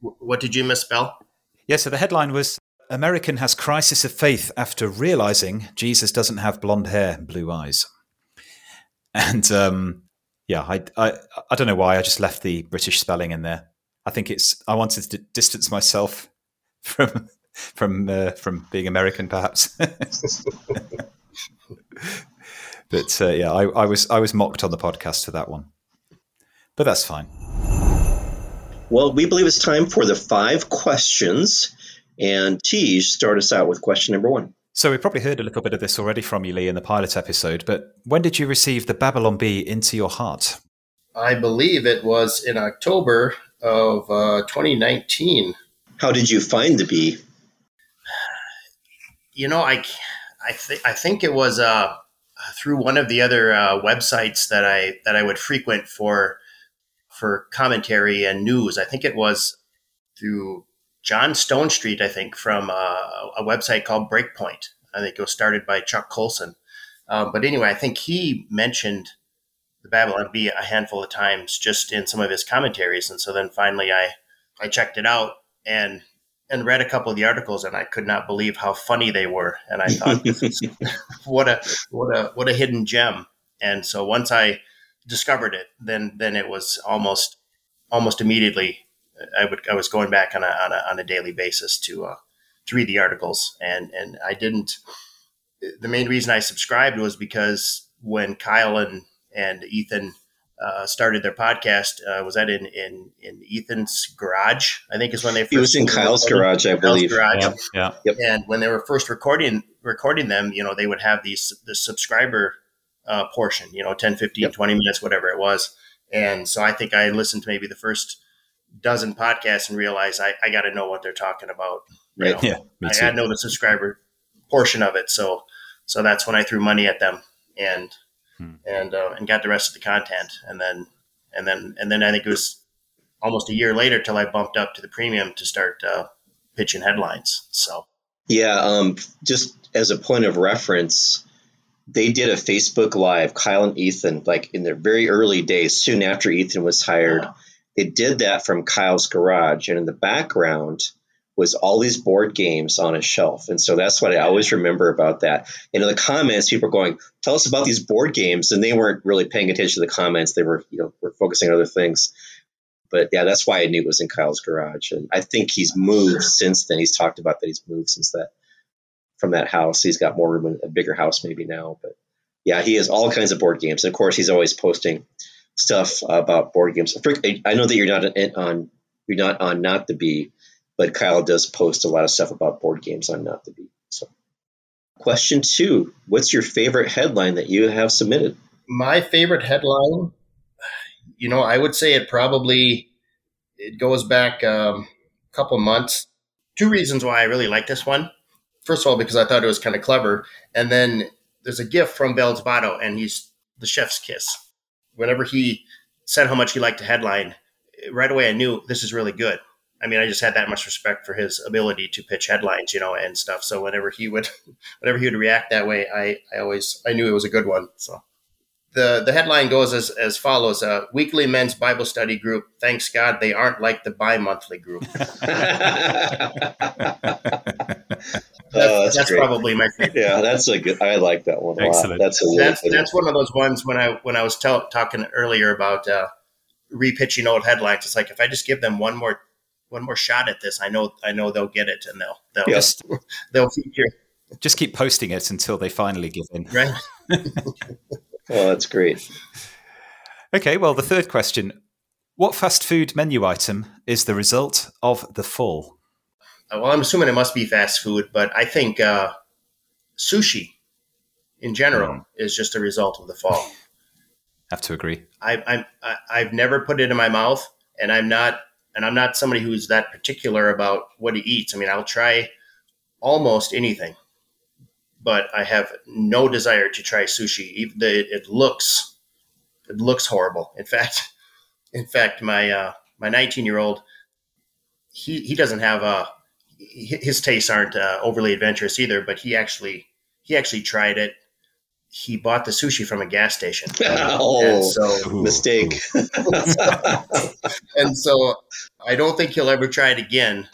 What did you misspell? Yeah. So the headline was American has crisis of faith after realizing Jesus doesn't have blonde hair and blue eyes. And um, yeah, I, I I don't know why I just left the British spelling in there. I think it's I wanted to distance myself (laughs) from from uh, from being American, perhaps. (laughs) but uh, yeah, I, I was I was mocked on the podcast for that one, but that's fine. Well, we believe it's time for the five questions, and Teej start us out with question number one. So we probably heard a little bit of this already from you, Lee, in the pilot episode. But when did you receive the Babylon Bee into your heart? I believe it was in October of uh, 2019. How did you find the bee? You know, I, I, th- I think it was uh, through one of the other uh, websites that I that I would frequent for for commentary and news. I think it was through John Stonestreet. I think, from uh, a website called Breakpoint. I think it was started by Chuck Colson. Um, but anyway, I think he mentioned the Babylon Bee a handful of times just in some of his commentaries. And so then finally I, I checked it out and and read a couple of the articles and I could not believe how funny they were. And I thought (laughs) (laughs) what a what a what a hidden gem. And so once I discovered it, then then it was almost almost immediately I would I was going back on a on a, on a daily basis to uh, to read the articles and and I didn't the main reason I subscribed was because when Kyle and and Ethan uh, started their podcast. Uh, was that in, in in Ethan's garage? I think is when they first. It was in Kyle's garage, I believe. Garage. Yeah, yeah. Yep. And when they were first recording recording them, you know, they would have these the subscriber uh, portion, you know, 10, 15, Yep. 20 minutes, whatever it was. And so I think I listened to maybe the first dozen podcasts and realized I, I got to know what they're talking about. you Right. know. Yeah, me I got to know the subscriber portion of it. So, so that's when I threw money at them and Hmm. and uh, and got the rest of the content. And then and then and then I think it was almost a year later till I bumped up to the premium to start uh, pitching headlines. So Yeah, um, just as a point of reference, they did a Facebook Live, Kyle and Ethan, like in their very early days, soon after Ethan was hired. Wow. It did that from Kyle's garage, and in the background was all these board games on a shelf. And so that's what I always remember about that. And in the comments, people are going, "Tell us about these board games," and they weren't really paying attention to the comments. They were, you know, were focusing on other things. But yeah, that's why I knew it was in Kyle's garage. And I think he's moved since then. He's talked about that he's moved since that from that house. He's got more room in a bigger house maybe now. But yeah, he has all kinds of board games. And of course, he's always posting stuff about board games. I know that you're not on you're not on Not the Bee, but Kyle does post a lot of stuff about board games on Not the Bee. So, question two: What's your favorite headline that you have submitted? my favorite headline, you know, I would say it probably it goes back um, a couple months. Two reasons why I really like this one. First of all, because I thought it was kind of clever, and then there's a gift from Bell's Botto, and he's the chef's kiss. Whenever he said how much he liked the headline, right away I knew this is really good. I mean, I just had that much respect for his ability to pitch headlines, you know, and stuff. So whenever he would, (laughs) whenever he would react that way, I, I always I knew it was a good one. So the the headline goes as as follows: uh, Weekly men's Bible study group. Thanks God they aren't like the bi-monthly group. (laughs) (laughs) Oh, That's, that's that's probably my favorite. yeah, that's a good. I like that one a lot. Excellent. That's a really That's that's one of those ones when I when I was tell, talking earlier about uh, repitching old headlines. It's like if I just give them one more one more shot at this, I know I know they'll get it and they'll they'll Yes. (laughs) they'll feature Just keep posting it until they finally give in. right. (laughs) Oh, that's great. Okay, well, the third question What fast food menu item is the result of the fall? Uh, well, I'm assuming it must be fast food, but I think uh, sushi in general Mm. is just a result of the fall. Have to agree. I, I'm I, I've never put it in my mouth, and I'm not and I'm not somebody who's that particular about what he eats. I mean, I'll try almost anything, but I have no desire to try sushi. Even it looks it looks horrible. In fact, (laughs) in fact, my uh, my 19 year old he he doesn't have a his tastes aren't uh, overly adventurous either, but he actually he actually tried it. He bought the sushi from a gas station. (laughs) oh, And so- Ooh, mistake. (laughs) and so I don't think he'll ever try it again.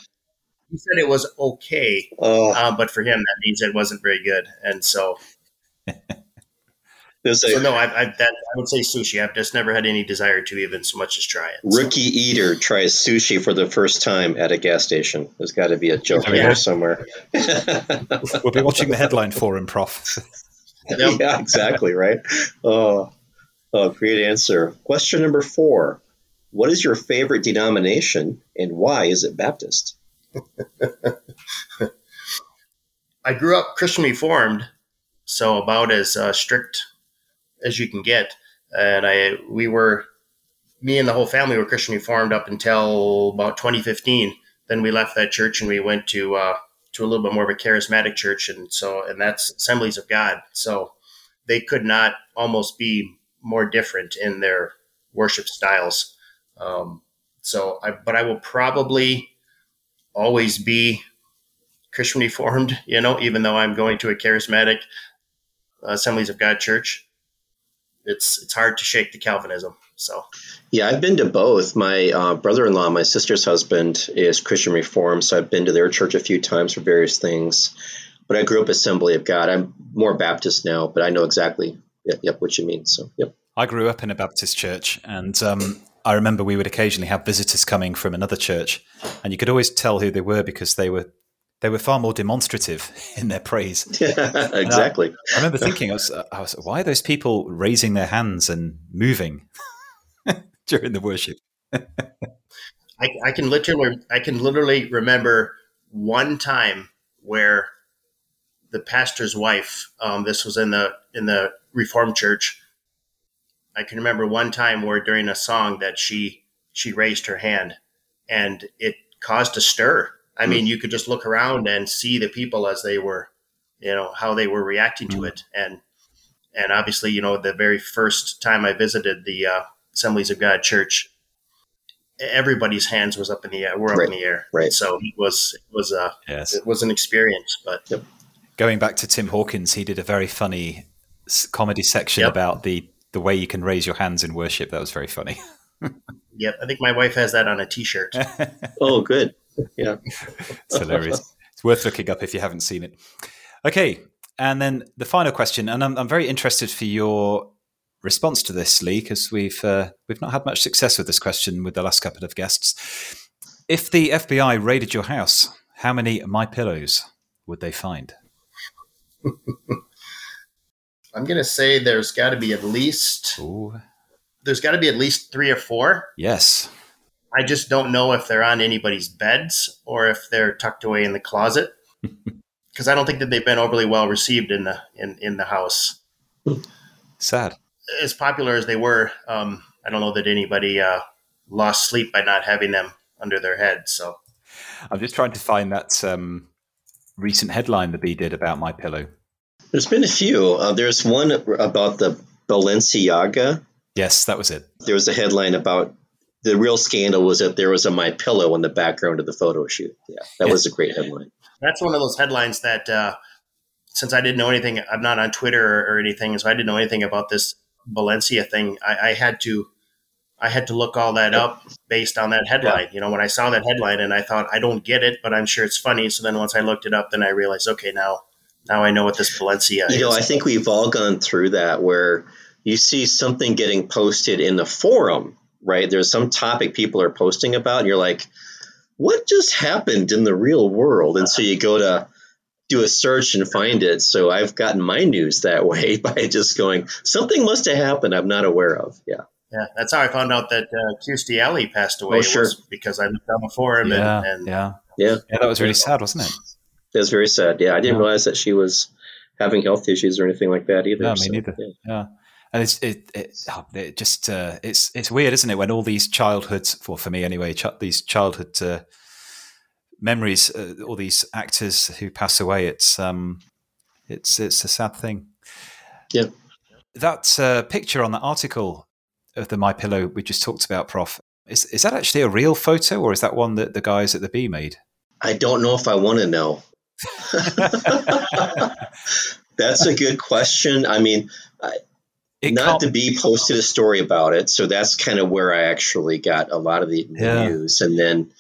He said it was okay, oh, uh, but for him that means it wasn't very good. And so, (laughs) there's so no, I, I, that, I would say sushi. I've just never had any desire to even so much as try it. So- rookie eater tries sushi for the first time at a gas station. There's got to be a joke Oh, yeah. there somewhere. We'll be watching the headline for him, Prof. (laughs) Yep. yeah, exactly right. Oh, oh, great answer. Question number four: What is your favorite denomination, and why is it Baptist? (laughs) I grew up Christian Reformed, so about as uh, strict as you can get. And I, we were, me and the whole family were Christian Reformed up until about 2015. Then we left that church and we went to uh, to a little bit more of a charismatic church, and so and that's Assemblies of God. So they could not almost be more different in their worship styles. Um, so, I, but I will probably always be Christian Reformed, you know, even though I'm going to a charismatic uh, Assemblies of God church. It's it's hard to shake the Calvinism. So Yeah, I've been to both. My uh, brother-in-law, my sister's husband, is Christian Reformed, so I've been to their church a few times for various things. But I grew up Assembly of God. I'm more Baptist now, but I know exactly yep, yep what you mean. So, yep. I grew up in a Baptist church, and um, I remember we would occasionally have visitors coming from another church, and you could always tell who they were because they were they were far more demonstrative (laughs) in their praise. (laughs) exactly. I remember thinking, I was, I was, why are those people raising their hands and moving (laughs) (laughs) during the worship? I, I can literally I can literally remember one time where the pastor's wife. Um, this was in the in the Reformed church. I can remember one time where during a song that she she raised her hand, and it caused a stir. I mean, you could just look around and see the people as they were, you know, how they were reacting to it, and and obviously, you know, the very first time I visited the uh, Assemblies of God Church, everybody's hands was up in the air, were up Right, in the air, right. So it was it was a Yes. it was an experience, but Going back to Tim Hawkins, he did a very funny comedy section Yep. about the the way you can raise your hands in worship. That was very funny. (laughs) yep, I think my wife has that on a T-shirt. (laughs) Oh, good. Yeah. It's hilarious. it's worth looking up if you haven't seen it. Okay, and then the final question, and I'm, I'm very interested for your response to this, Lee, because we've uh, we've not had much success with this question with the last couple of guests. If the FBI raided your house, how many My Pillows would they find? (laughs) I'm gonna say there's got to be at least Ooh, there's got to be at least three or four. yes. I just don't know if they're on anybody's beds or if they're tucked away in the closet (laughs) because I don't think that they've been overly well received in the in, in the house. Sad. As popular as they were, um, I don't know that anybody uh, lost sleep by not having them under their head. So I'm just trying to find that um, recent headline the Bee did about My Pillow. There's been a few. Uh, there's one about the Balenciaga. Yes, that was it. There was a headline about the real scandal was that there was a My Pillow in the background of the photo shoot. Yeah, that was a great headline. that's one of those headlines that uh, since I didn't know anything, I'm not on Twitter or, or anything, so I didn't know anything about this Valencia thing. I, I had to I had to look all that up based on that headline. You know, when I saw that headline and I thought I don't get it, but I'm sure it's funny. So then once I looked it up, then I realized, okay, now now I know what this Valencia You is. know, I think we've all gone through that where you see something getting posted in the forum, right? There's some topic people are posting about, and you're like, what just happened in the real world? And so you go to do a search and find it. So I've gotten my news that (laughs) way by just going, something must have happened I'm not aware of. Yeah. yeah, that's how I found out that uh, Kirstie Alley passed away. Oh, sure. because I looked on the forum Yeah, and, and yeah, Yeah. yeah. That was really sad, wasn't it? That was very sad. Yeah. I didn't Yeah. realize that she was having health issues or anything like that either. No, me So, neither. yeah. Yeah. and it's it, it, oh, it just uh, it's it's weird, isn't it? When all these childhood, for for me anyway, ch- these childhood uh, memories, uh, all these actors who pass away, it's um, it's it's a sad thing. Yeah, that uh, picture on that article of the My Pillow we just talked about, Prof. Is is that actually a real photo, or is that one that the guys at the Bee made? I don't know if I want to know. (laughs) (laughs) That's a good question. I mean, I, Not the Bee posted a story about it, so that's kind of where I actually got a lot of the Yeah. news, and then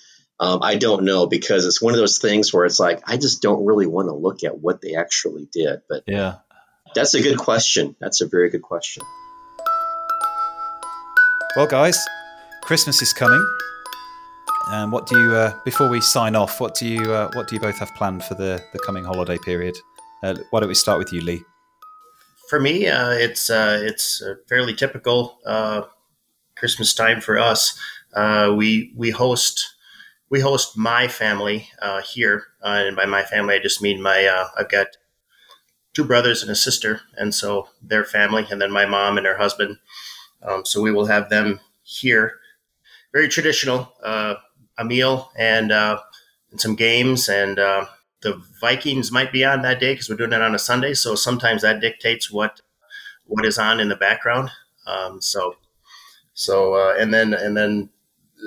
um, I don't know because it's one of those things where it's like I just don't really want to look at what they actually did. But Yeah. that's a good question. That's a very good question. Well, guys, Christmas is coming. And what do you, uh, before we sign off, what do you, uh, what do you both have planned for the, the coming holiday period? Uh, why don't we start with you, Lee? For me, uh, it's uh, it's a fairly typical uh, Christmas time for us. Uh, we we host we host my family uh, here, uh, and by my family, I just mean my uh, I've got two brothers and a sister, and so their family, and then my mom and her husband. Um, so we will have them here. Very traditional, uh, a meal and uh, and some games, and uh, the Vikings might be on that day because we're doing it on a Sunday. So sometimes that dictates what what is on in the background. Um, so so and then and then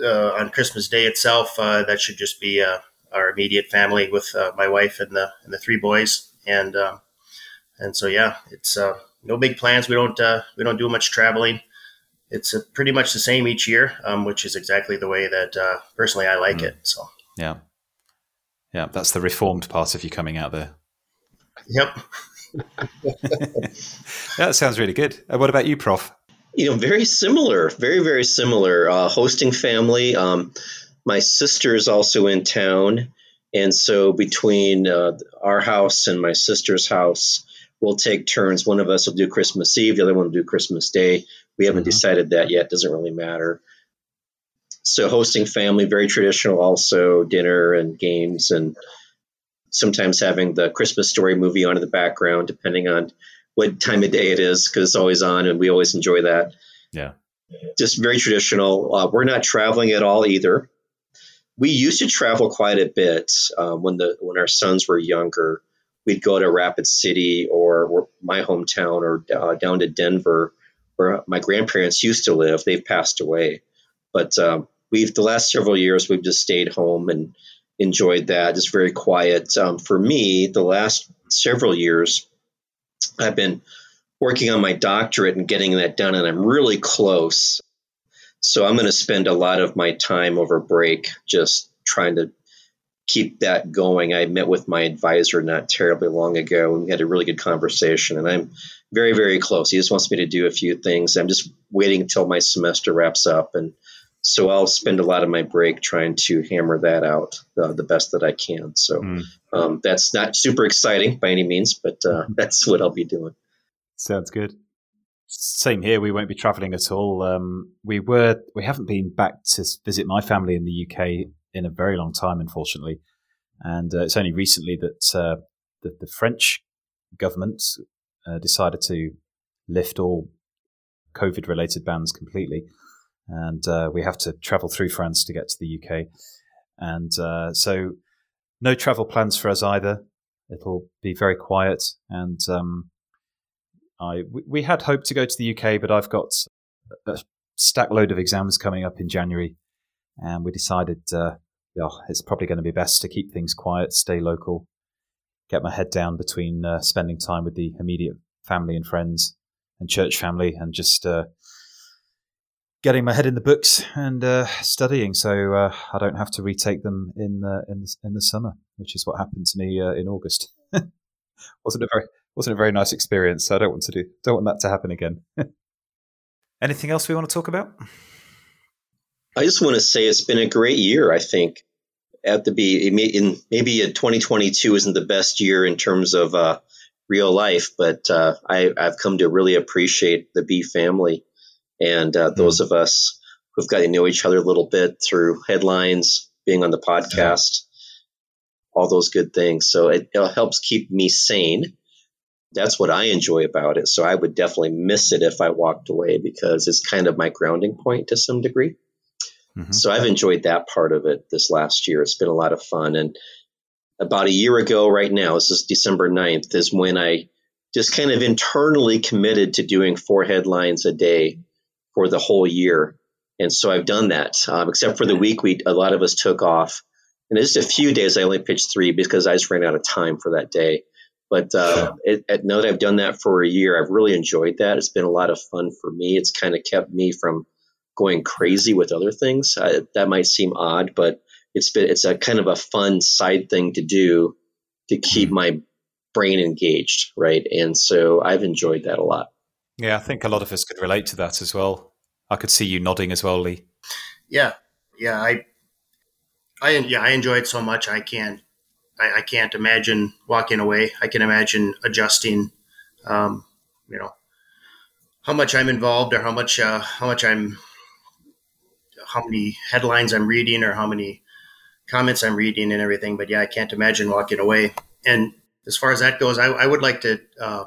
uh, on Christmas Day itself, uh, that should just be uh, our immediate family with uh, my wife and the and the three boys, and um, and so yeah, it's uh, no big plans. We don't uh, we don't do much traveling. It's uh, pretty much the same each year, um, which is exactly the way that uh, personally I like Mm. it. So Yeah. Yeah, that's the reformed part of you coming out there. yep. (laughs) Yeah, that sounds really good. Uh, what about you, Prof? You know, very similar, very very similar. Uh, hosting family. Um, my is also in town, and so between uh, our house and my sister's house, we'll take turns. One of us will do Christmas Eve, the other one will do Christmas Day. We haven't Mhm. decided that yet. Doesn't really matter. So hosting family, very traditional. Also dinner and games, and sometimes having the Christmas Story movie on in the background, depending on what time of day it is, because it's always on, and we always enjoy that. Yeah. Just very traditional. Uh, we're not traveling at all either. We used to travel quite a bit um, when the when our sons were younger. We'd go to Rapid City or, or my hometown or uh, down to Denver, where my grandparents used to live. They've passed away, but um, we've the last several years we've just stayed home and enjoyed that. It's very quiet. Um, for me, the last several years, I've been working on my doctorate and getting that done, and I'm really close. So I'm going to spend a lot of my time over break just trying to keep that going. I met with my advisor not terribly long ago, and we had a really good conversation. And I'm very, very close. He just wants me to do a few things. I'm just waiting until my semester wraps up, and so I'll spend a lot of my break trying to hammer that out uh, the best that I can. So Mm. Um, that's not super exciting by any means, but uh, that's what I'll be doing. Sounds good. Same here. We won't be travelling at all. Um, we were. We haven't been back to visit my family in the UK in a very long time, unfortunately. And uh, it's only recently that uh, the, the French government uh, decided to lift all COVID-related bans completely, and uh, we have to travel through France to get to the UK. And uh, so, no travel plans for us either. It'll be very quiet, and um, I we, we had hoped to go to the UK, but I've got a stack load of exams coming up in January, and we decided, uh, yeah, it's probably going to be best to keep things quiet, stay local, get my head down between uh, spending time with the immediate family and friends and church family, and just uh, getting my head in the books and uh, studying, so uh, I don't have to retake them in the in the, in the summer, which is what happened to me uh, in August. (laughs) wasn't a very wasn't a very nice experience. So I don't want to do don't want that to happen again. (laughs) Anything else we want to talk about? I just want to say it's been a great year. I think at the Bee in maybe in 2022 isn't the best year in terms of uh, real life, but uh, I, I've come to really appreciate the Bee family and uh, those of us who've got to know each other a little bit through headlines, being on the podcast, all those good things. So it, it helps keep me sane. that's what I enjoy about it. So I would definitely miss it if I walked away because it's kind of my grounding point to some degree. Mm-hmm. So I've enjoyed that part of it this last year. It's been a lot of fun. And about a year ago, right now, this is December 9th, is when I just kind of internally committed to doing four headlines a day for the whole year. And so I've done that, um, except for the week we a lot of us took off. And just a few days I only pitched three because I just ran out of time for that day. But uh, it, it, now that I've done that for a year, I've really enjoyed that. It's been a lot of fun for me. It's kind of kept me from going crazy with other things. I, that might seem odd, but it's been it's a kind of a fun side thing to do to keep mm-hmm. my brain engaged, right? And so I've enjoyed that a lot. Yeah, I think a lot of us could relate to that as well. I could see you nodding as well, Lee. Yeah, yeah, I, I, yeah, I enjoy it so much. I can't, I, I can't imagine walking away. I can imagine adjusting, um, you know, how much I'm involved or how much, uh, how much I'm, how many headlines I'm reading or how many comments I'm reading and everything. But yeah, I can't imagine walking away. And as far as that goes, I, I would like to, uh,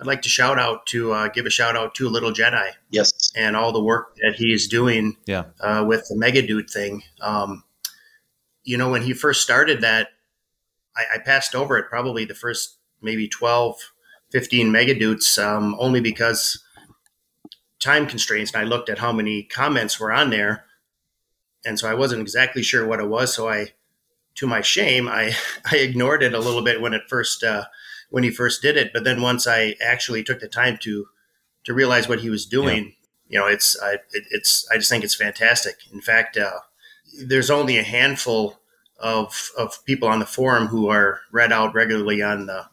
I'd like to shout out to uh, give a shout out to Little Jedi. Yes, and all the work that he's doing. Yeah, uh, with the Mega Dude thing. Um, you know, when he first started that, I, I, passed over it probably the first maybe 12, 15 Mega Dudes, um, only because time constraints. And I looked at how many comments were on there, and so I wasn't exactly sure what it was. So I, to my shame, I (laughs) I ignored it a little bit when it first. Uh, when he first did it. But then once I actually took the time to to realize what he was doing, yeah. you know, it's I it, it's I just think it's fantastic. In fact, uh, there's only a handful of of people on the forum who are read out regularly on the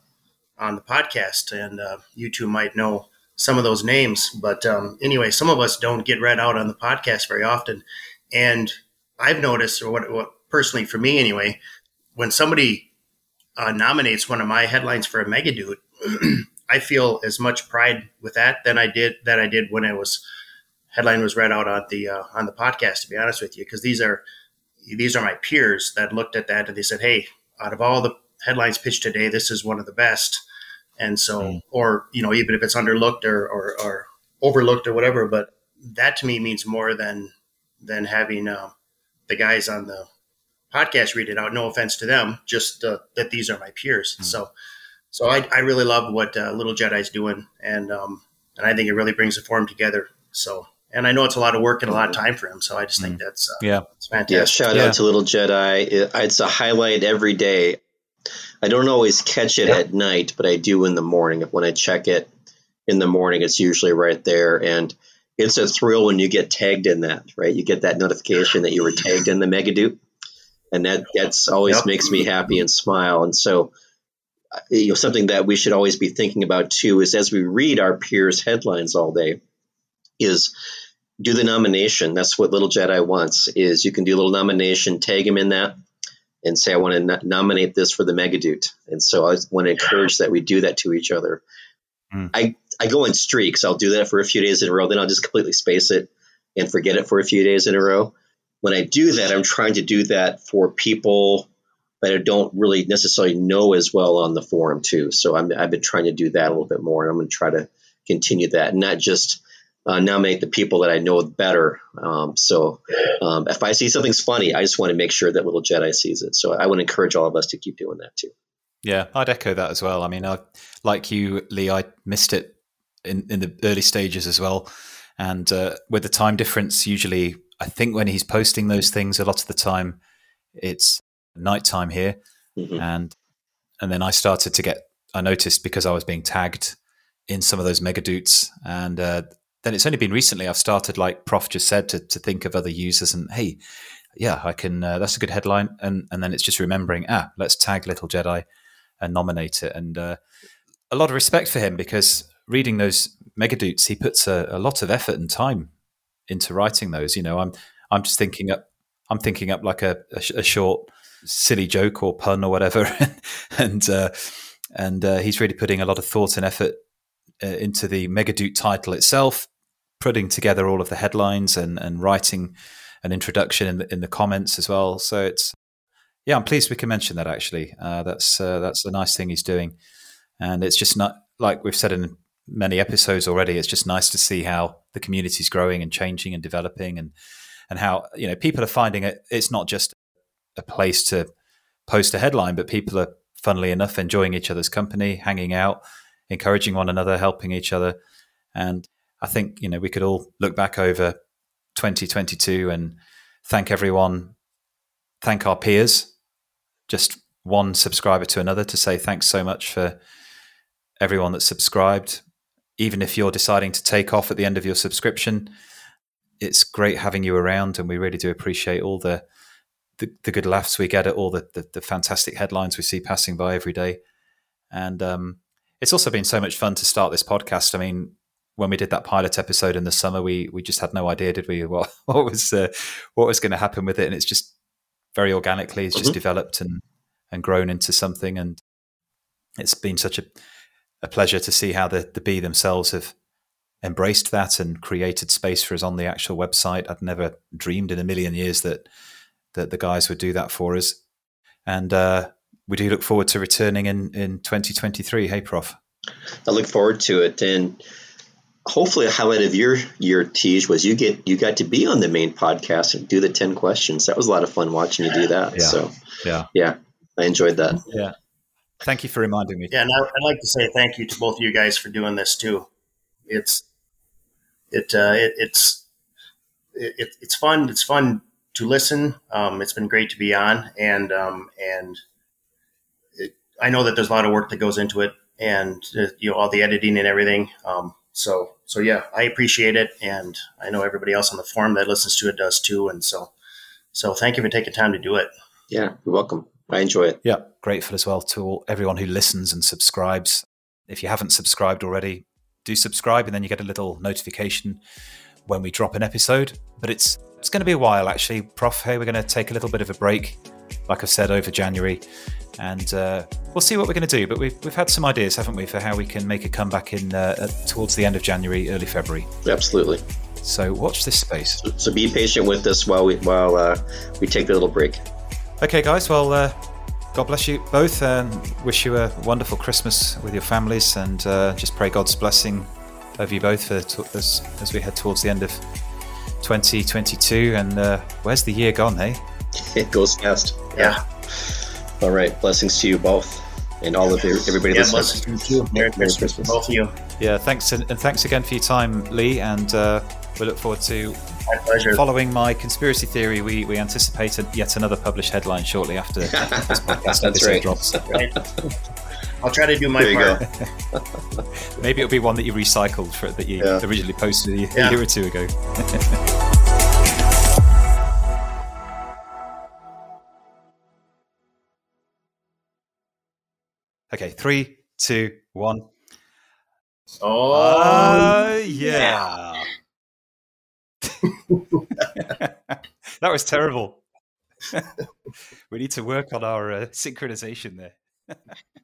on the podcast, and uh, you two might know some of those names. But um, anyway, some of us don't get read out on the podcast very often, and I've noticed, or what, what personally for me anyway, when somebody uh, nominates one of my headlines for a mega dude, (clears throat) I feel as much pride with that than I did that I did when it was headline was read out on the uh, on the podcast. To be honest with you, because these are these are my peers that looked at that and they said, "Hey, out of all the headlines pitched today, this is one of the best." And so, mm. or you know, even if it's underlooked or, or, or overlooked or whatever, but that to me means more than than having uh, the guys on the podcast read it out. No offense to them, just uh, that these are my peers. Mm-hmm. So, so I, I really love what uh, Little Jedi's doing, and um, and I think it really brings the forum together. So, and I know it's a lot of work and a lot of time for him. So I just think mm-hmm. that's uh, yeah, it's fantastic. Yeah, shout yeah. out to Little Jedi. It's a highlight every day. I don't always catch it yeah. at night, but I do in the morning. When I check it in the morning, it's usually right there, and it's a thrill when you get tagged in that. Right, you get that notification that you were tagged in the Megadude and that that's always yep. makes me happy and smile. And so, uh, you know, something that we should always be thinking about too is as we read our peers' headlines all day, is do the nomination. That's what Little Jedi wants. Is you can do a little nomination, tag him in that, and say I want to no- nominate this for the Megadude. And so I want to encourage that we do that to each other. Mm. I I go in streaks. I'll do that for a few days in a row. Then I'll just completely space it and forget it for a few days in a row when I do that, I'm trying to do that for people that I don't really necessarily know as well on the forum too. So i have been trying to do that a little bit more, and I'm going to try to continue that, and not just uh, nominate the people that I know better. Um, so um, if I see something's funny, I just want to make sure that little Jedi sees it. So I would encourage all of us to keep doing that too. Yeah, I'd echo that as well. I mean, I, like you, Lee, I missed it in, in the early stages as well. And uh, with the time difference, usually I think when he's posting those things, a lot of the time it's nighttime here, mm-hmm. and and then I started to get I noticed because I was being tagged in some of those megadoots, and uh, then it's only been recently I've started, like Prof just said, to to think of other users and hey, yeah, I can. Uh, that's a good headline, and and then it's just remembering ah, let's tag Little Jedi and nominate it, and uh, a lot of respect for him because reading those megadoots, he puts a, a lot of effort and time into writing those. You know, I'm I'm just thinking up I'm thinking up like a, a, a short silly joke or pun or whatever, (laughs) and uh, and uh, he's really putting a lot of thought and effort uh, into the Megadude title itself, putting together all of the headlines and and writing an introduction in the, in the comments as well. So it's yeah, I'm pleased we can mention that actually. Uh, that's uh, that's a nice thing he's doing, and it's just not like we've said in many episodes already, it's just nice to see how the community is growing and changing and developing, and and how you know people are finding it. It's not just a place to post a headline, but people are, funnily enough, enjoying each other's company, hanging out, encouraging one another, helping each other, and I think you know we could all look back over 2022 and thank everyone, thank our peers, just one subscriber to another to say thanks so much for everyone that's subscribed. Even if you're deciding to take off at the end of your subscription, it's great having you around, and we really do appreciate all the the, the good laughs we get at all the, the, the fantastic headlines we see passing by every day. And um, it's also been so much fun to start this podcast. I mean, when we did that pilot episode in the summer, we we just had no idea, did we, (laughs) what what was uh, what was going to happen with it? And it's just very organically, it's just mm-hmm. developed and and grown into something. And it's been such a a pleasure to see how the the bee themselves have embraced that and created space for us on the actual website. I'd never dreamed in a million years that that the guys would do that for us, and uh, we do look forward to returning in in 2023. Hey, Prof. I look forward to it, and hopefully a highlight of your your Teej was you get you got to be on the main podcast and do the 10 questions that was a lot of fun watching you do that yeah. so yeah yeah i enjoyed that yeah thank you for reminding me yeah and i'd like to say thank you to both of you guys for doing this too it's it, uh, it it's it, it's fun it's fun to listen um, it's been great to be on and um, and it, i know that there's a lot of work that goes into it and uh, you know all the editing and everything um, so so yeah, I appreciate it, and I know everybody else on the forum that listens to it does too. And so so thank you for taking time to do it. Yeah, you're welcome. I enjoy it. Yeah, grateful as well to all, everyone who listens and subscribes. If you haven't subscribed already, do subscribe, and then you get a little notification when we drop an episode. But it's it's going to be a while actually, Prof. Hey, we're going to take a little bit of a break, like I said, over January and uh, we'll see what we're going to do. But we've, we've had some ideas, haven't we, for how we can make a comeback in uh, towards the end of January, early February. Absolutely. So watch this space. So, so be patient with us while we while uh, we take a little break. Okay, guys. Well, uh, God bless you both, and wish you a wonderful Christmas with your families, and uh, just pray God's blessing over you both for, as as we head towards the end of 2022. And uh, where's the year gone? Hey, (laughs) it goes fast. Yeah. All right. Blessings to you both and all of everybody yeah, listening. to you. Merry, Merry Christmas, Christmas, both of you. Yeah, thanks and, and, thanks again for your time, Lee. And uh, we look forward to my pleasure. Following my conspiracy theory, we we anticipate yet another published headline shortly after (laughs) this podcast episode right. drops. Right. I'll try to do my part. (laughs) Maybe it'll be one that you recycled for that you yeah. originally posted a, yeah. year or two ago. (laughs) Okay, three, two, one. Oh, uh, yeah. (laughs) that was terrible. (laughs) we need to work on our uh, synchronization there. (laughs)